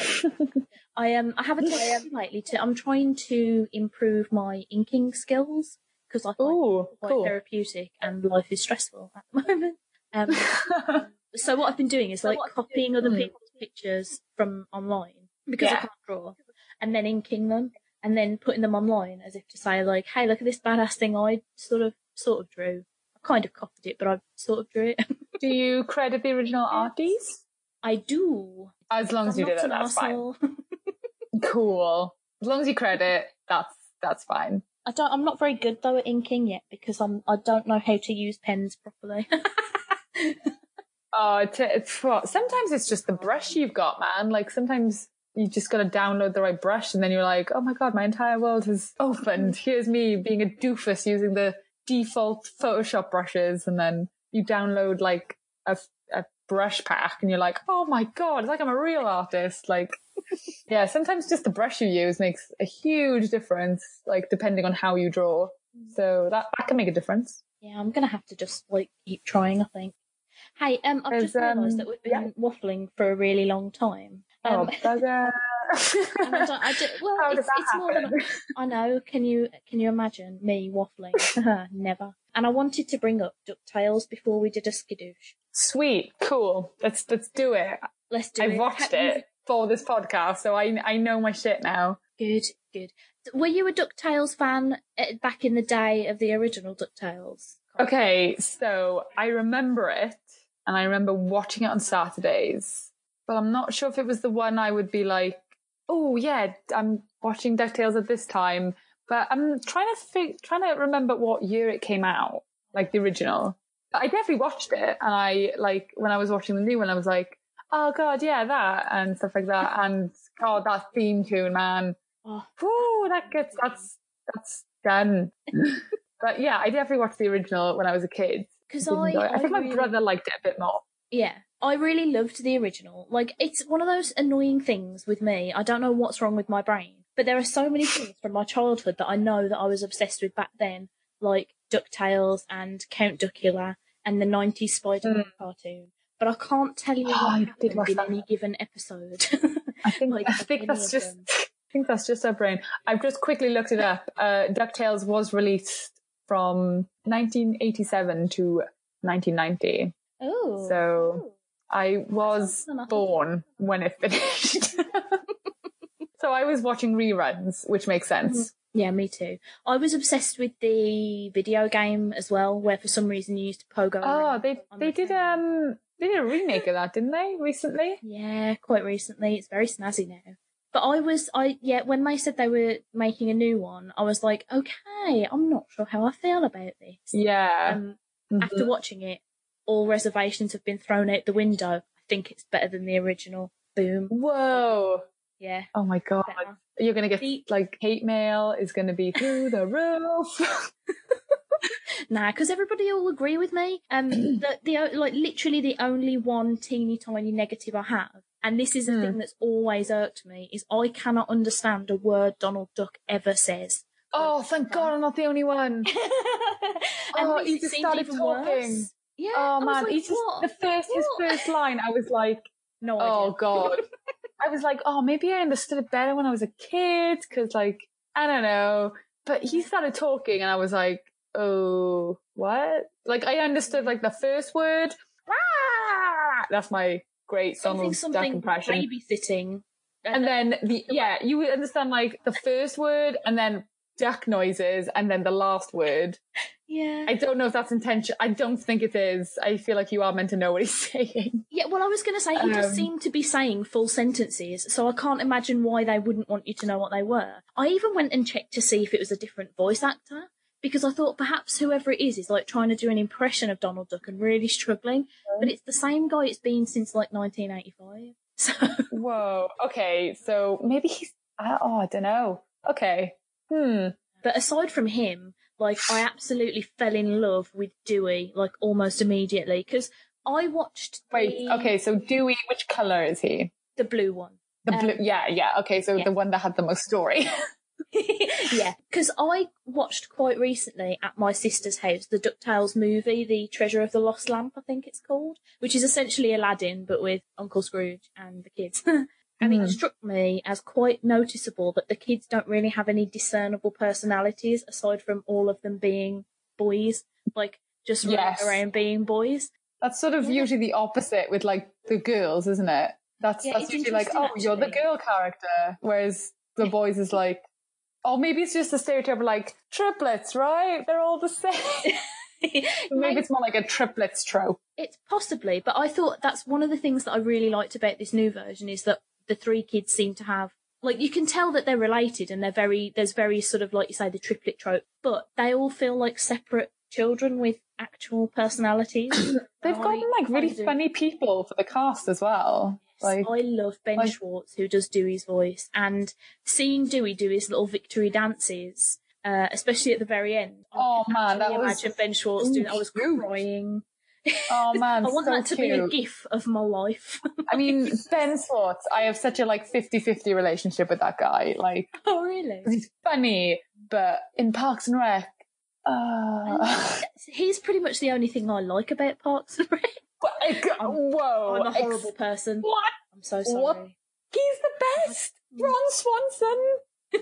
Speaker 1: I um I haven't done lately. To I'm trying to improve my inking skills because I find
Speaker 2: Ooh,
Speaker 1: it quite
Speaker 2: cool.
Speaker 1: therapeutic and life is stressful at the moment. Um, so what I've been doing is like copying other people's pictures from online because I can't draw, and then inking them. and then putting them online as if to say like, hey, look at this badass thing I sort of sort of drew. I kind of copied it, but I sort of drew it.
Speaker 2: Do you credit the original artists?
Speaker 1: I do.
Speaker 2: As long as
Speaker 1: I'm
Speaker 2: you do
Speaker 1: an
Speaker 2: that's fine. Cool. As long as you credit, that's that's fine.
Speaker 1: I don't. I'm not very good though at inking yet because I'm. I don't know how to use pens properly.
Speaker 2: Oh, it's, it's? Sometimes it's just the brush you've got, man. Like sometimes you just got to download the right brush, and then you're like, oh my god, my entire world has opened. Here's me being a doofus using the default Photoshop brushes, and then you download like a, a brush pack, and you're like, oh my god, it's like I'm a real artist. Like, yeah, sometimes just the brush you use makes a huge difference, like depending on how you draw. Mm. So that that can make a difference.
Speaker 1: yeah, I'm gonna have to just like keep trying. I think. Hey, um, I've just realised
Speaker 2: um,
Speaker 1: that we've been
Speaker 2: yeah.
Speaker 1: waffling for a really long time.
Speaker 2: Oh,
Speaker 1: Um,
Speaker 2: bugger.
Speaker 1: I don't, I do, well,
Speaker 2: How
Speaker 1: it's, it's more than? I know. Can you can you imagine me waffling? Never. And I wanted to bring up Ducktales before we did a skidoosh.
Speaker 2: Sweet, cool. Let's let's do it.
Speaker 1: Let's do
Speaker 2: I've
Speaker 1: it.
Speaker 2: watched
Speaker 1: Ha-
Speaker 2: it for this podcast, so I I know my shit now.
Speaker 1: Good, good. Were you a Ducktales fan uh, back in the day of the original Ducktales?
Speaker 2: Okay, so I remember it, and I remember watching it on Saturdays, but I'm not sure if it was the one I would be like, oh yeah, I'm watching Ducktales at this time. But I'm trying to think, trying to remember what year it came out, like the original. But I definitely watched it, and I like when I was watching the new one, I was like, oh god, yeah, that and stuff like that, and god, that theme tune, man.
Speaker 1: Oh,
Speaker 2: Woo, that gets that's that's done. but yeah, I definitely watched the original when I was a kid.
Speaker 1: Because
Speaker 2: Didn't
Speaker 1: I.
Speaker 2: I think my brother liked it a bit more.
Speaker 1: Yeah, I really loved the original. Like, it's one of those annoying things with me. I don't know what's wrong with my brain, but there are so many things from my childhood that I know that I was obsessed with back then, like DuckTales and Count Duckula and the 90s Spider-Man cartoon. But I can't tell you.
Speaker 2: Oh,
Speaker 1: what
Speaker 2: did
Speaker 1: happened in any given episode.
Speaker 2: I think
Speaker 1: Like,
Speaker 2: I think that's just
Speaker 1: them.
Speaker 2: I think that's just our brain. I've just quickly looked it up. Uh, Ducktales was released from 1987 to 1990.
Speaker 1: oh.
Speaker 2: So I was born when it finished. so I was watching reruns, which makes sense.
Speaker 1: Yeah, me too. I was obsessed with the video game as well, where for some reason you used to pogo.
Speaker 2: Oh, they they did
Speaker 1: phone.
Speaker 2: um they did a remake of that, didn't they? Recently.
Speaker 1: Yeah, quite recently. It's very snazzy now. But I was, I yeah, when they said they were making a new one, I was like, okay, I'm not sure how I feel about this.
Speaker 2: Yeah.
Speaker 1: Um,
Speaker 2: Mhm.
Speaker 1: after watching it, all reservations have been thrown out the window. I think it's better than the original. Boom.
Speaker 2: Whoa.
Speaker 1: Yeah.
Speaker 2: Oh my god.
Speaker 1: better.
Speaker 2: You're gonna get
Speaker 1: The-
Speaker 2: like hate mail is gonna be through the roof.
Speaker 1: Nah, because everybody will agree with me. Um, the the like literally the only one teeny tiny negative I have, and this is the
Speaker 2: Hmm.
Speaker 1: thing that's always irked me, is I cannot understand a word Donald Duck ever says.
Speaker 2: oh, thank God, I'm not the only one. Oh, he just started talking.
Speaker 1: worse. Yeah.
Speaker 2: Oh man,
Speaker 1: like,
Speaker 2: he just
Speaker 1: what?
Speaker 2: the first his
Speaker 1: What?
Speaker 2: first line, I was like,
Speaker 1: No
Speaker 2: oh
Speaker 1: idea.
Speaker 2: god. I was like, oh, maybe I understood it better when I was a kid, because like I don't know. But he started talking, and I was like, oh, what? Like I understood like the first word. That's my great
Speaker 1: something
Speaker 2: Duck
Speaker 1: something
Speaker 2: impression.
Speaker 1: babysitting.
Speaker 2: And then the yeah, you would understand like the first word, and then duck noises, and then the last word.
Speaker 1: yeah.
Speaker 2: I don't know if that's intention. I don't think it is. I feel like you are meant to know what he's saying.
Speaker 1: Yeah, well, I was going to say he does
Speaker 2: Um,
Speaker 1: seem to be saying full sentences, so I can't imagine why they wouldn't want you to know what they were. I even went and checked to see if it was a different voice actor because I thought perhaps whoever it is is like trying to do an impression of Donald Duck and really struggling, but it's the same guy it's been since like 1985. So
Speaker 2: Whoa. Okay. So maybe he's. I- Oh, I don't know. Okay. Hmm.
Speaker 1: But aside from him, like I absolutely fell in love with Dewey like almost immediately because I watched
Speaker 2: Wait. Okay. So Dewey, which color is he?
Speaker 1: the blue one.
Speaker 2: The
Speaker 1: Um,
Speaker 2: blue. Yeah. Yeah. Okay. So
Speaker 1: yeah.
Speaker 2: the one that had the most story.
Speaker 1: yeah, because I watched quite recently at my sister's house the DuckTales movie, The Treasure of the Lost Lamp, I think it's called, which is essentially Aladdin but with Uncle Scrooge and the kids. and
Speaker 2: Mm.
Speaker 1: it struck me as quite noticeable that the kids don't really have any discernible personalities aside from all of them being boys, like just running
Speaker 2: Yes.
Speaker 1: around being boys.
Speaker 2: That's sort of
Speaker 1: Yeah.
Speaker 2: usually the opposite with like the girls, isn't it? That's
Speaker 1: Yeah,
Speaker 2: that's usually like, oh,
Speaker 1: interesting,
Speaker 2: you're the girl character, whereas the boys is like, Or maybe it's just a stereotype of like triplets, right? They're all the same. maybe it's more like a triplets trope.
Speaker 1: It's possibly, but I thought that's one of the things that I really liked about this new version is that the three kids seem to have like you can tell that they're related and they're very there's very sort of like you say the triplet trope, but they all feel like separate children with actual personalities.
Speaker 2: They've gotten like really funny people for the cast as well. Like
Speaker 1: I love Ben
Speaker 2: like-
Speaker 1: Schwartz who does Dewey's voice and seeing Dewey do his little victory dances, uh, especially at the very end.
Speaker 2: Oh, man, that
Speaker 1: actually
Speaker 2: was
Speaker 1: imagine Ben Schwartz doing. I was crying.
Speaker 2: oh man,
Speaker 1: I want
Speaker 2: so
Speaker 1: that to
Speaker 2: cute.
Speaker 1: be a gif of my life.
Speaker 2: I mean, Ben Schwartz, I have such a like 50-50 relationship with that guy. Like
Speaker 1: oh really?
Speaker 2: he's funny, but in Parks and Rec, uh,
Speaker 1: He's pretty much the only thing I like about Parks and Rec.
Speaker 2: like, whoa,
Speaker 1: I'm a
Speaker 2: ex-
Speaker 1: horrible person.
Speaker 2: What?
Speaker 1: I'm so sorry.
Speaker 2: What? He's the best. Ron Swanson.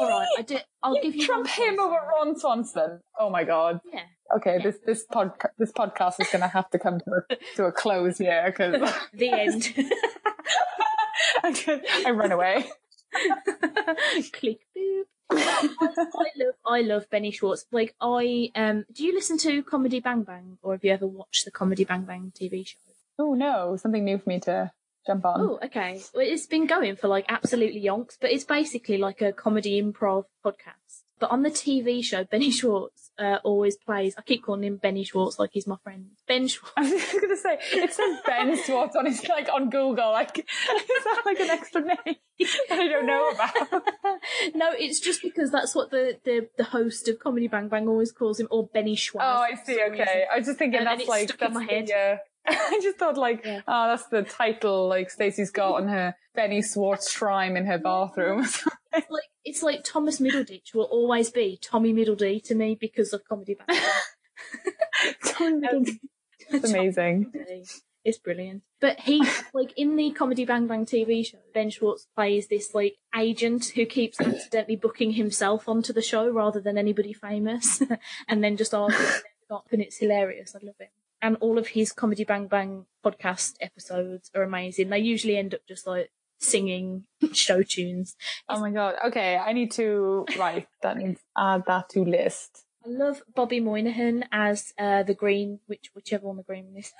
Speaker 1: All right, I do. I'll
Speaker 2: you
Speaker 1: give you
Speaker 2: trump him over Ron Swanson. Oh my god.
Speaker 1: Yeah.
Speaker 2: Okay, this this podcast this podcast is going to have to come to a, to a close here because
Speaker 1: The end.
Speaker 2: I, I run away.
Speaker 1: Click boop. I love I love Benny Schwartz. Like I um do you listen to Comedy Bang Bang or have you ever watched the Comedy Bang Bang TV show?
Speaker 2: Oh no, something new for me to jump on.
Speaker 1: Oh, okay. Well it's been going for like absolutely yonks, but it's basically like a comedy improv podcast. But on the TV show, Benny Schwartz uh, always plays. I keep calling him Benny Schwartz like he's my friend. Ben Schwartz.
Speaker 2: I was going to say it says Ben Schwartz on his like on Google. Like is that like an extra name that I don't know about?
Speaker 1: no, it's just because that's what the, the, the host of Comedy Bang Bang always calls him, or Benny Schwartz.
Speaker 2: Oh, I see. Okay, I was just thinking
Speaker 1: And- and
Speaker 2: that's
Speaker 1: it's
Speaker 2: like
Speaker 1: stuck in
Speaker 2: that's
Speaker 1: my head.
Speaker 2: the. Uh, I just thought like,
Speaker 1: Yeah.
Speaker 2: oh, that's the title like Stacey's got on her Benny Schwartz shrine in her bathroom.
Speaker 1: It's like it's like Thomas Middleditch will always be Tommy Middledee to me because of Comedy Bang Bang.
Speaker 2: it's amazing.
Speaker 1: It's brilliant. But he, like, in the Comedy Bang Bang TV show, Ben Schwartz plays this, like, agent who keeps accidentally booking himself onto the show rather than anybody famous and then just arguing and it's hilarious. I love it. And all of his Comedy Bang Bang podcast episodes are amazing. They usually end up just, like, singing show tunes.
Speaker 2: Oh my god. Okay, I need to right. That needs add that to list.
Speaker 1: I love Bobby Moynihan as uh, the green, which whichever one the green is.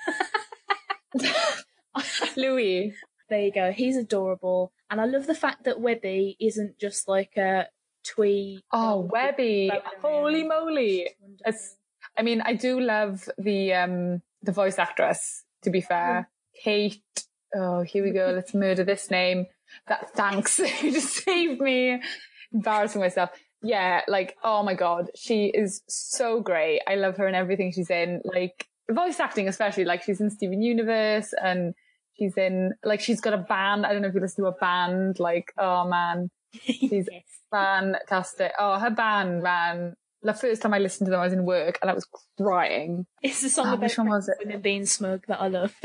Speaker 2: Louis.
Speaker 1: There you go. He's adorable, and I love the fact that Webby isn't just like a twee.
Speaker 2: Oh, Webby.
Speaker 1: Webby.
Speaker 2: Holy moly. I mean, I do love the um the voice actress. To be fair, Kate. Oh, here we go. Let's murder this name. That thanks. you just saved me. Embarrassing myself. Yeah, like oh my god, she is so great. I love her and everything she's in. Like voice acting, especially. Like she's in Steven Universe and she's in like she's got a band. I don't know if you listen to a band. Like oh man, she's
Speaker 1: yes.
Speaker 2: fantastic. Oh, her band, man. The first time I listened to them, I was in work and I was crying.
Speaker 1: It's the song
Speaker 2: Oh,
Speaker 1: about
Speaker 2: which one was it?
Speaker 1: women being smug that I love.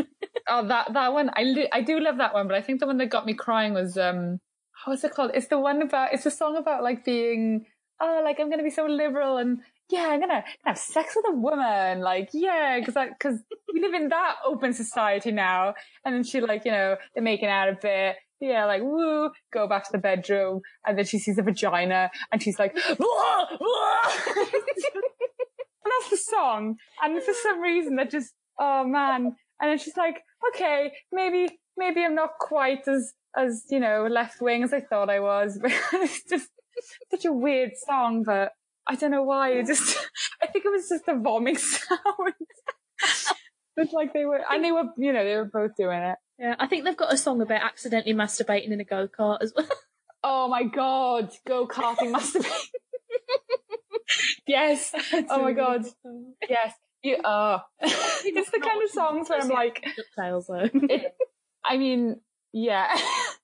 Speaker 2: Oh, that that one, I I do love that one, but I think the one that got me crying was um, how's it called? It's the one about it's a song about like being oh, like I'm gonna be so liberal and yeah, I'm gonna, have sex with a woman, like yeah, because because we live in that open society now. And then she like you know they're making out a bit. Yeah, like woo, go back to the bedroom, and then she sees a vagina, and she's like, "Whoa, whoa." and that's the song. And for some reason, that just, oh man. And then she's like, okay, maybe, maybe I'm not quite as, as, you know, left wing as I thought I was. But it's just such a weird song, but I don't know why. It just, I think it was just a vomiting sound. It's like they were, and they were, you know, they were both doing it.
Speaker 1: yeah, I think they've got a song about accidentally masturbating in a go kart as well.
Speaker 2: Oh my god, go karting masturbating. yes. Oh my god. Yes. You, uh, it's the kind of songs where I'm like,
Speaker 1: Ducktales though.
Speaker 2: it, I mean, yeah.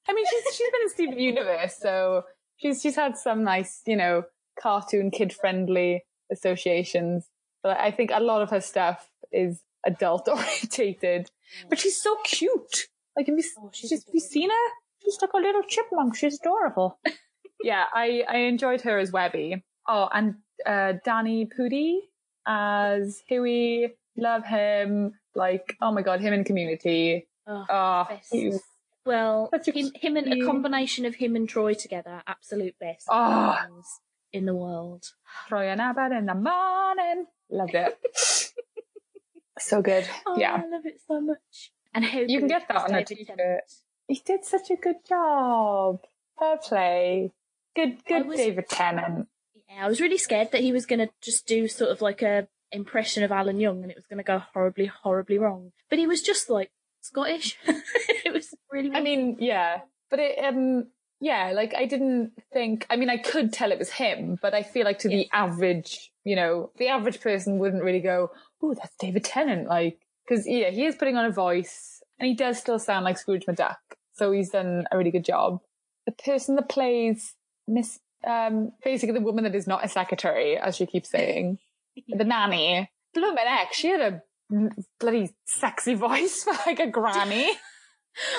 Speaker 2: I mean, she's she's been in Steven Universe, so she's she's had some nice, you know, cartoon kid friendly associations. But I think a lot of her stuff is adult orientated. But she's so cute. Like, have you,
Speaker 1: Oh, she's
Speaker 2: she's, have you seen her? She's like a little chipmunk. She's adorable. yeah, I I enjoyed her as Webby. Oh, and uh, Danny Pudi as Huey. Love him. Like, oh my god, him in Community.
Speaker 1: Oh,
Speaker 2: Oh, was
Speaker 1: Well, him, him and a combination of him and Troy together, absolute best
Speaker 2: Ah.
Speaker 1: in the world.
Speaker 2: Troy and Abed in the morning. Loved it. so good.
Speaker 1: Oh,
Speaker 2: yeah.
Speaker 1: I love it so much. And how
Speaker 2: You can get that on a t-shirt. He did such a good job. Fair play. Good, good
Speaker 1: was-
Speaker 2: David Tennant.
Speaker 1: Yeah, I was really scared that he was going to just do sort of like a impression of Alan Young and it was going to go horribly, horribly wrong. But he was just like Scottish. it was really,
Speaker 2: I mean, yeah, but it, um, yeah, like I didn't think. I mean, I could tell it was him, but I feel like to the average, you know, the average person wouldn't really go, "Oh, that's David Tennant," like because yeah, he is putting on a voice, and he does still sound like Scrooge McDuck, so he's done a really good job. The person that plays Miss, um, basically the woman that is not a secretary, as she keeps saying, the nanny, blooming heck, she had a bloody sexy voice for like a granny.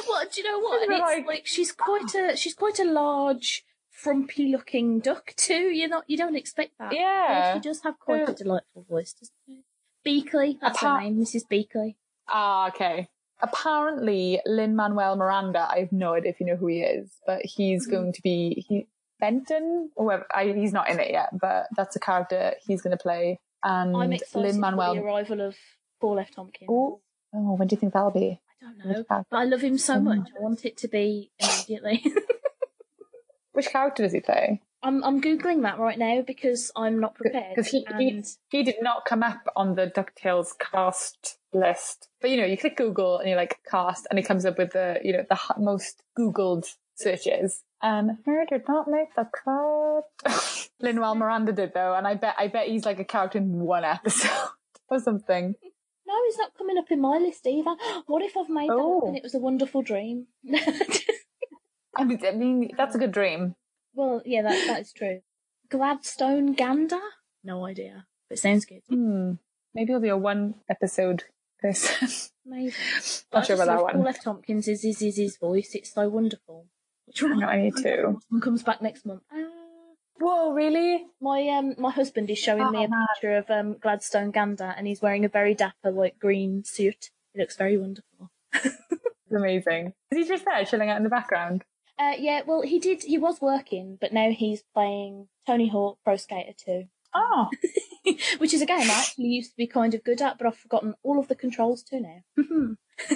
Speaker 1: Well, do you know what? And it's
Speaker 2: like-
Speaker 1: like, she's quite a she's quite a large, frumpy looking duck too. You're not you don't expect that.
Speaker 2: Yeah.
Speaker 1: she does have quite
Speaker 2: Yeah.
Speaker 1: a delightful voice, doesn't she? Beakley, that's
Speaker 2: Apart-
Speaker 1: her name, Mrs. Beakley.
Speaker 2: Ah, okay. Apparently, Lin Manuel Miranda. I have no idea if you know who he is, but he's
Speaker 1: Mhm.
Speaker 2: going to be he Fenton. Or. I, he's not in it yet, but that's a character he's going to play. And
Speaker 1: I'm excited
Speaker 2: Lin
Speaker 1: for the
Speaker 2: Manuel.
Speaker 1: arrival of Paul F. Tompkins.
Speaker 2: Oh, oh, when do you think that'll be?
Speaker 1: I don't know, but I love him so
Speaker 2: Oh.
Speaker 1: much. I want it to be immediately.
Speaker 2: Which character does he play?
Speaker 1: I'm I'm googling that right now because I'm not prepared.
Speaker 2: Because he, he he did not come up on the Ducktales cast list. But you know, you click Google and you're like cast, and it comes up with the you know the most Googled searches. And who did not make the cut? Lin-Manuel Miranda did though, and I bet I bet he's like a character in one episode or something.
Speaker 1: no, he's not coming up in my list either. What if I've made that
Speaker 2: Oh.
Speaker 1: up and it was a wonderful dream?
Speaker 2: I mean, I mean that's a good dream.
Speaker 1: well, yeah, that that is true. Gladstone Gander? No idea. But it sounds good.
Speaker 2: Hmm. Maybe it'll be a one episode person.
Speaker 1: Maybe.
Speaker 2: Not sure about that one.
Speaker 1: Paul F. Tompkins is his, is his voice. It's so wonderful. Which
Speaker 2: I know, I need to.
Speaker 1: One comes back next month. Ah.
Speaker 2: Whoa, really?
Speaker 1: My um my husband is showing me
Speaker 2: Oh,
Speaker 1: a
Speaker 2: man.
Speaker 1: picture of um Gladstone Gander and he's wearing a very dapper like green suit. It looks very wonderful.
Speaker 2: It's amazing. Is he just there chilling out in the background?
Speaker 1: Uh yeah, well he did he was working, but now he's playing Tony Hawk Pro Skater 2.
Speaker 2: Oh,
Speaker 1: Which is a game I actually used to be kind of good at, but I've forgotten all of the controls too now.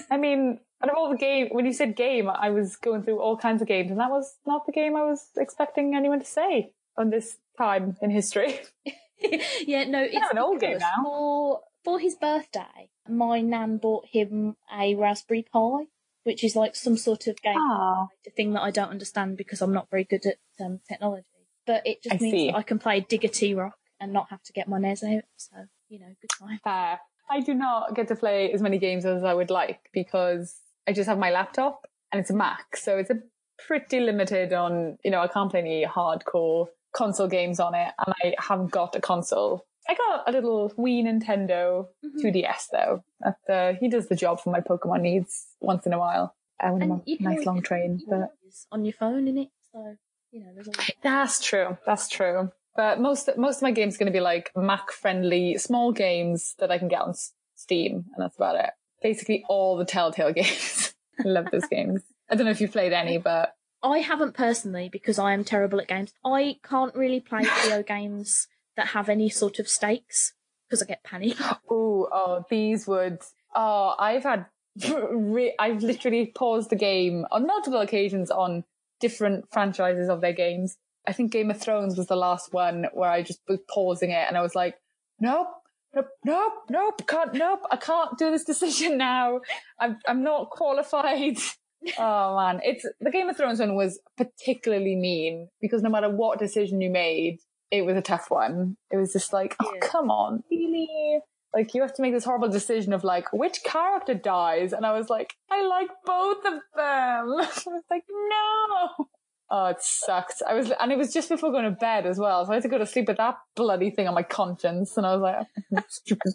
Speaker 2: I mean, out of all the game, when you said game, I was going through all kinds of games, and that was not the game I was expecting anyone to say on this time in history.
Speaker 1: yeah, no, it's
Speaker 2: an old game now.
Speaker 1: For for his birthday, my nan bought him a Raspberry Pi, which is like some sort of game
Speaker 2: Ah,
Speaker 1: a thing that I don't understand because I'm not very good at um, technology. But it just
Speaker 2: I
Speaker 1: means that I can play Digger T Rock and not have to get my NES out. So you know, good time.
Speaker 2: fair. I do not get to play as many games as I would like because I just have my laptop and it's a Mac, so it's a pretty limited on. You know, I can't play any hardcore console games on it, and I haven't got a console. I got a little wee Nintendo
Speaker 1: Mhm.
Speaker 2: 2DS though. That, uh, he does the job for my Pokemon needs once in a while. On a nice long train, but
Speaker 1: on your phone in it. So you know, always
Speaker 2: That's true. That's true. But most most of my games are going to be like Mac friendly small games that I can get on Steam, and that's about it. Basically, all the Telltale games. I love those games. I don't know if you've played any, but
Speaker 1: I haven't personally because I am terrible at games. I can't really play video games that have any sort of stakes because I get panic.
Speaker 2: oh, oh, these would. Oh, I've had. Re- I've literally paused the game on multiple occasions on different franchises of their games. I think Game of Thrones was the last one where I just was pausing it and I was like, nope, nope, nope, nope, can't, nope, I can't do this decision now. I'm, I'm not qualified. oh man, it's the Game of Thrones one was particularly mean because no matter what decision you made, it was a tough one. It was just like, oh,
Speaker 1: Yeah.
Speaker 2: come on, really? Like you have to make this horrible decision of like which character dies, and I was like, I like both of them. I was like, no. Oh, it sucked. I was, and it was just before going to bed as well, so I had to go to sleep with that bloody thing on my conscience, and I was like, "Oh, stupid,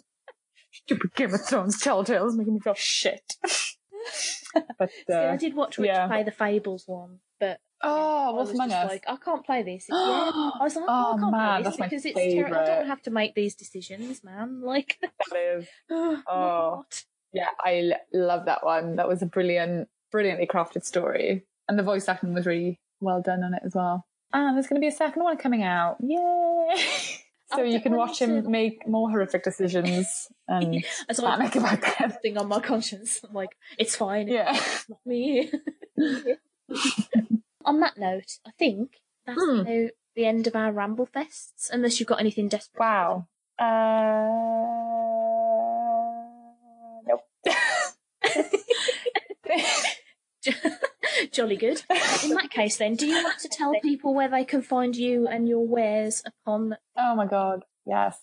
Speaker 2: stupid Game of Thrones Telltale's making me feel shit. but
Speaker 1: See, I
Speaker 2: uh,
Speaker 1: did watch Rich
Speaker 2: yeah.
Speaker 1: play the Fables one, but
Speaker 2: oh,
Speaker 1: I
Speaker 2: what's Among Us?
Speaker 1: like, I can't play this. Yeah, I was like,
Speaker 2: Oh,
Speaker 1: oh, I can't
Speaker 2: man,
Speaker 1: play this
Speaker 2: my
Speaker 1: because it's terrible. I don't have to make these decisions, man. Like,
Speaker 2: That is.
Speaker 1: oh,
Speaker 2: Oh. Yeah, I l- love that one. That was a brilliant. brilliantly crafted story. And the voice acting was really well done on it as well. And there's going to be a second one coming out. Yay! so you can watch him
Speaker 1: to-
Speaker 2: make more horrific decisions and panic about them.
Speaker 1: thing on my conscience. I'm like, it's fine.
Speaker 2: Yeah.
Speaker 1: It's not me. on that note, I think that's
Speaker 2: Hmm.
Speaker 1: now the end of our Ramble Fests, unless you've got anything desperate.
Speaker 2: Wow. Uh, nope.
Speaker 1: Jolly good. In that case, then, do you want to tell people where they can find you and your wares upon?
Speaker 2: Oh my god, yes.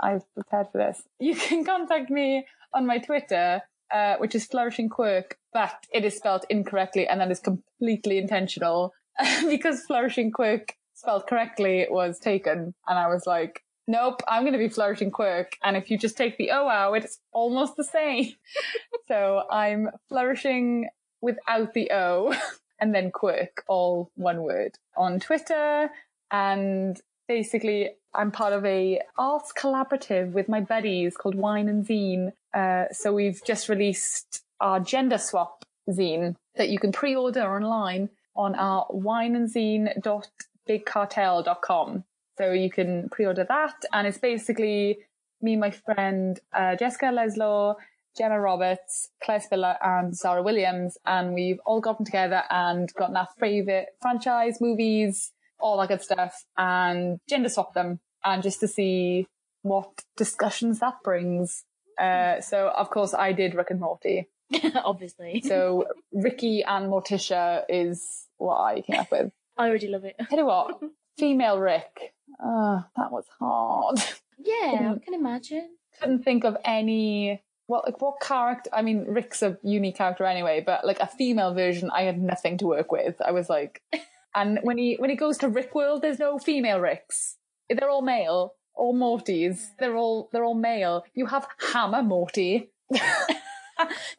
Speaker 2: I've prepared for this. You can contact me on my Twitter, uh, which is Flourishing Quirk, but it is spelled incorrectly and that is completely intentional because Flourishing Quirk spelled correctly was taken. And I was like, nope, I'm going to be Flourishing Quirk. And if you just take the O out, it's almost the same. so I'm flourishing without the O and then Quirk, all one word on Twitter. And basically I'm part of a arts collaborative with my buddies called Wine and Zine. Uh, so we've just released our gender swap zine that you can pre-order online on our wineandzine.bigcartel.com. So you can pre-order that and it's basically me and my friend uh, Jessica Leslow, Gemma Roberts, Claire Spiller and Sarah Williams and we've all gotten together and gotten our favourite franchise movies, all that good stuff and gender swap them and just to see what discussions that brings. Uh, so of course I did Rick and Morty.
Speaker 1: Obviously.
Speaker 2: So Ricky and Morticia is what I came up with.
Speaker 1: I already love it.
Speaker 2: Tell you what, female Rick. Uh, that was hard.
Speaker 1: Yeah, I can imagine.
Speaker 2: Couldn't think of any. Well, like what character? I mean, Rick's a unique character anyway, but like a female version, I had nothing to work with. I was like, and when he when he goes to Rick World, there's no female Ricks. They're all male. All Mortys. They're all they're all male. You have Hammer Morty.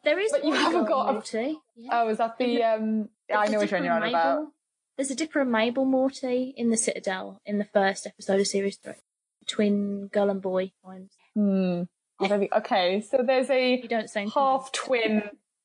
Speaker 1: There is
Speaker 2: But you haven't got
Speaker 1: Morty. Yeah.
Speaker 2: Oh, is that the um? I know which one you're on
Speaker 1: different
Speaker 2: about.
Speaker 1: There's a different Mabel Morty in the Citadel in the first episode of series three. Twin girl and boy times.
Speaker 2: Hmm. Okay, so there's a half twin.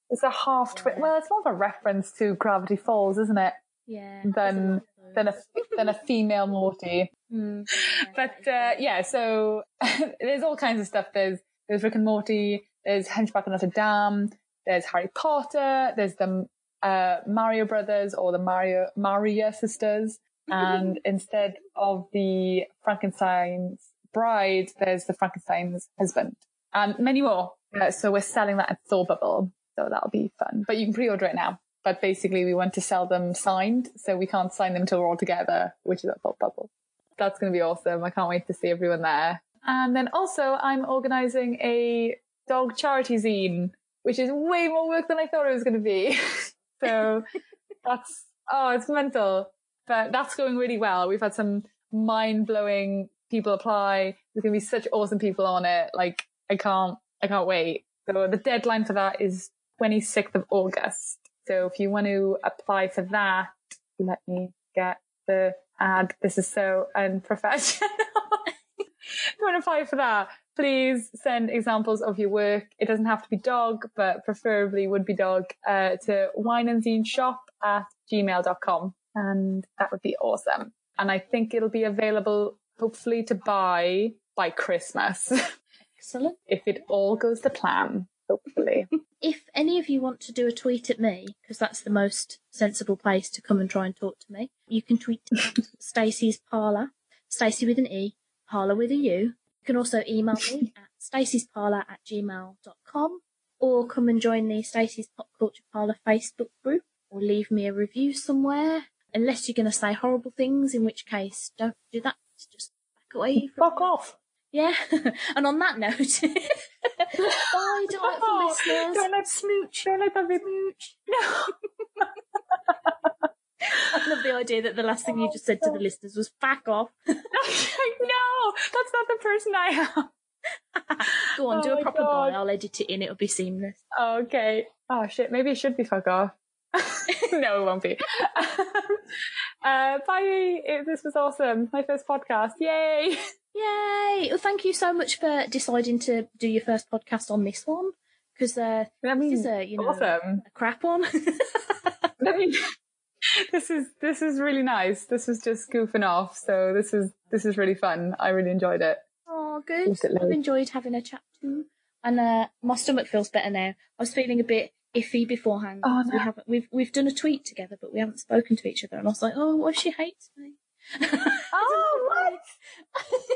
Speaker 2: It's a half twin. Well, it's more of a reference to Gravity Falls, isn't it?
Speaker 1: Yeah.
Speaker 2: Than than a than a female Morty.
Speaker 1: Mm,
Speaker 2: But uh, yeah, so there's all kinds of stuff. There's there's Rick and Morty. There's Hunchback of Notre Dame. There's Harry Potter. There's the uh, Mario Brothers or the Mario Maria sisters. And instead of the Frankenstein's bride, there's the Frankenstein's husband, and many more. Uh, so we're selling that at Thought Bubble, so that'll be fun. But you can pre-order it now. But basically, we want to sell them signed, so we can't sign them till we're all together, which is at Thought Bubble. That's going to be awesome. I can't wait to see everyone there. And then also, I'm organising a dog charity zine, which is way more work than I thought it was going to be. so that's oh, it's mental. But that's going really well. We've had some mind blowing people apply. There's gonna be such awesome people on it. Like I can't I can't wait. So the deadline for that is 26th of August. So if you want to apply for that, let me get the ad. This is so unprofessional. if you want to apply for that, please send examples of your work. It doesn't have to be dog, but preferably would be dog, uh, to wineandzineshop at gmail.com. And that would be awesome. And I think it'll be available hopefully to buy by Christmas
Speaker 1: Excellent.
Speaker 2: if it all goes to plan. Hopefully.
Speaker 1: If any of you want to do a tweet at me, because that's the most sensible place to come and try and talk to me, you can tweet Stacey's Parlour, Stacey with an E, Parlour with a U. You can also email me at stacey'sparlour at gmail.com or come and join the Stacey's Pop Culture Parlour Facebook group or leave me a review somewhere. Unless you're going to say horrible things, in which case, don't do that. Just back away.
Speaker 2: Fuck off.
Speaker 1: Yeah. and on that note, bye, delightful
Speaker 2: Oh,
Speaker 1: listeners.
Speaker 2: Don't let smooch. Don't let be smooch. No.
Speaker 1: I love the idea that the last thing you just said to the oh, listeners was "back off."
Speaker 2: no, that's not the person I am.
Speaker 1: Go on, do
Speaker 2: Oh
Speaker 1: a proper
Speaker 2: God.
Speaker 1: bye. I'll edit it in. It'll be seamless.
Speaker 2: Okay. Oh shit, maybe it should be fuck off. no, it won't be. Uh, bye. It- This was awesome. My first podcast. Yay.
Speaker 1: Yay! Well, thank you so much for deciding to do your first podcast on this one. because uh,
Speaker 2: I
Speaker 1: this
Speaker 2: mean,
Speaker 1: is a you know
Speaker 2: awesome.
Speaker 1: a crap one.
Speaker 2: I mean, this is this is really nice. This is just goofing off. So this is this is really fun. I really enjoyed it.
Speaker 1: oh, good. I've enjoyed having a chat too, and uh, my stomach feels better now. I was feeling a bit iffy beforehand.
Speaker 2: Oh,
Speaker 1: We haven't we've we've done a tweet together, but we haven't spoken to each other, and I was like, oh, what if she hates me?
Speaker 2: Oh, what?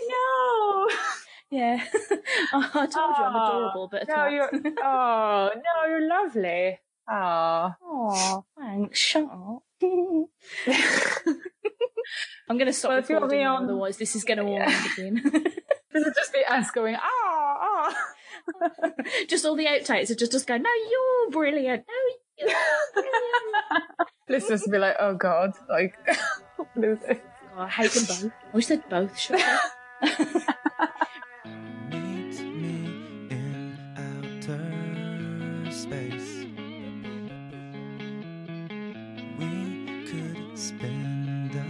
Speaker 2: No.
Speaker 1: Yeah, I told you I'm
Speaker 2: Oh,
Speaker 1: adorable, but
Speaker 2: No, you're. Oh no, you're lovely. Oh.
Speaker 1: Aw, thanks. Shut up. I'm going to stop
Speaker 2: Well, if you want
Speaker 1: recording
Speaker 2: on-
Speaker 1: otherwise this is going to all
Speaker 2: Yeah.
Speaker 1: end again.
Speaker 2: This would just be us going, ah, ah.
Speaker 1: just all the outtakes are just us going, no, you're brilliant. No, you're brilliant.
Speaker 2: Listeners would be like, oh god, like, what is this?
Speaker 1: Oh, I hate them both. I wish they'd both shut up.
Speaker 3: Meet me in outer space. We could spend the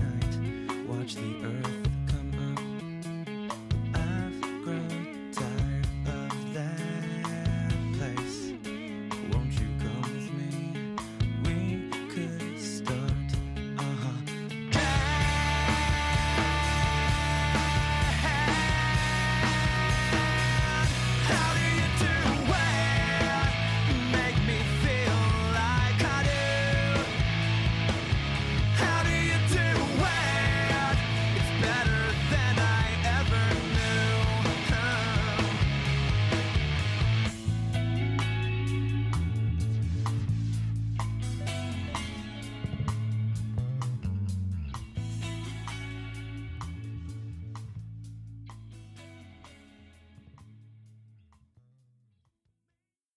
Speaker 3: night, watch the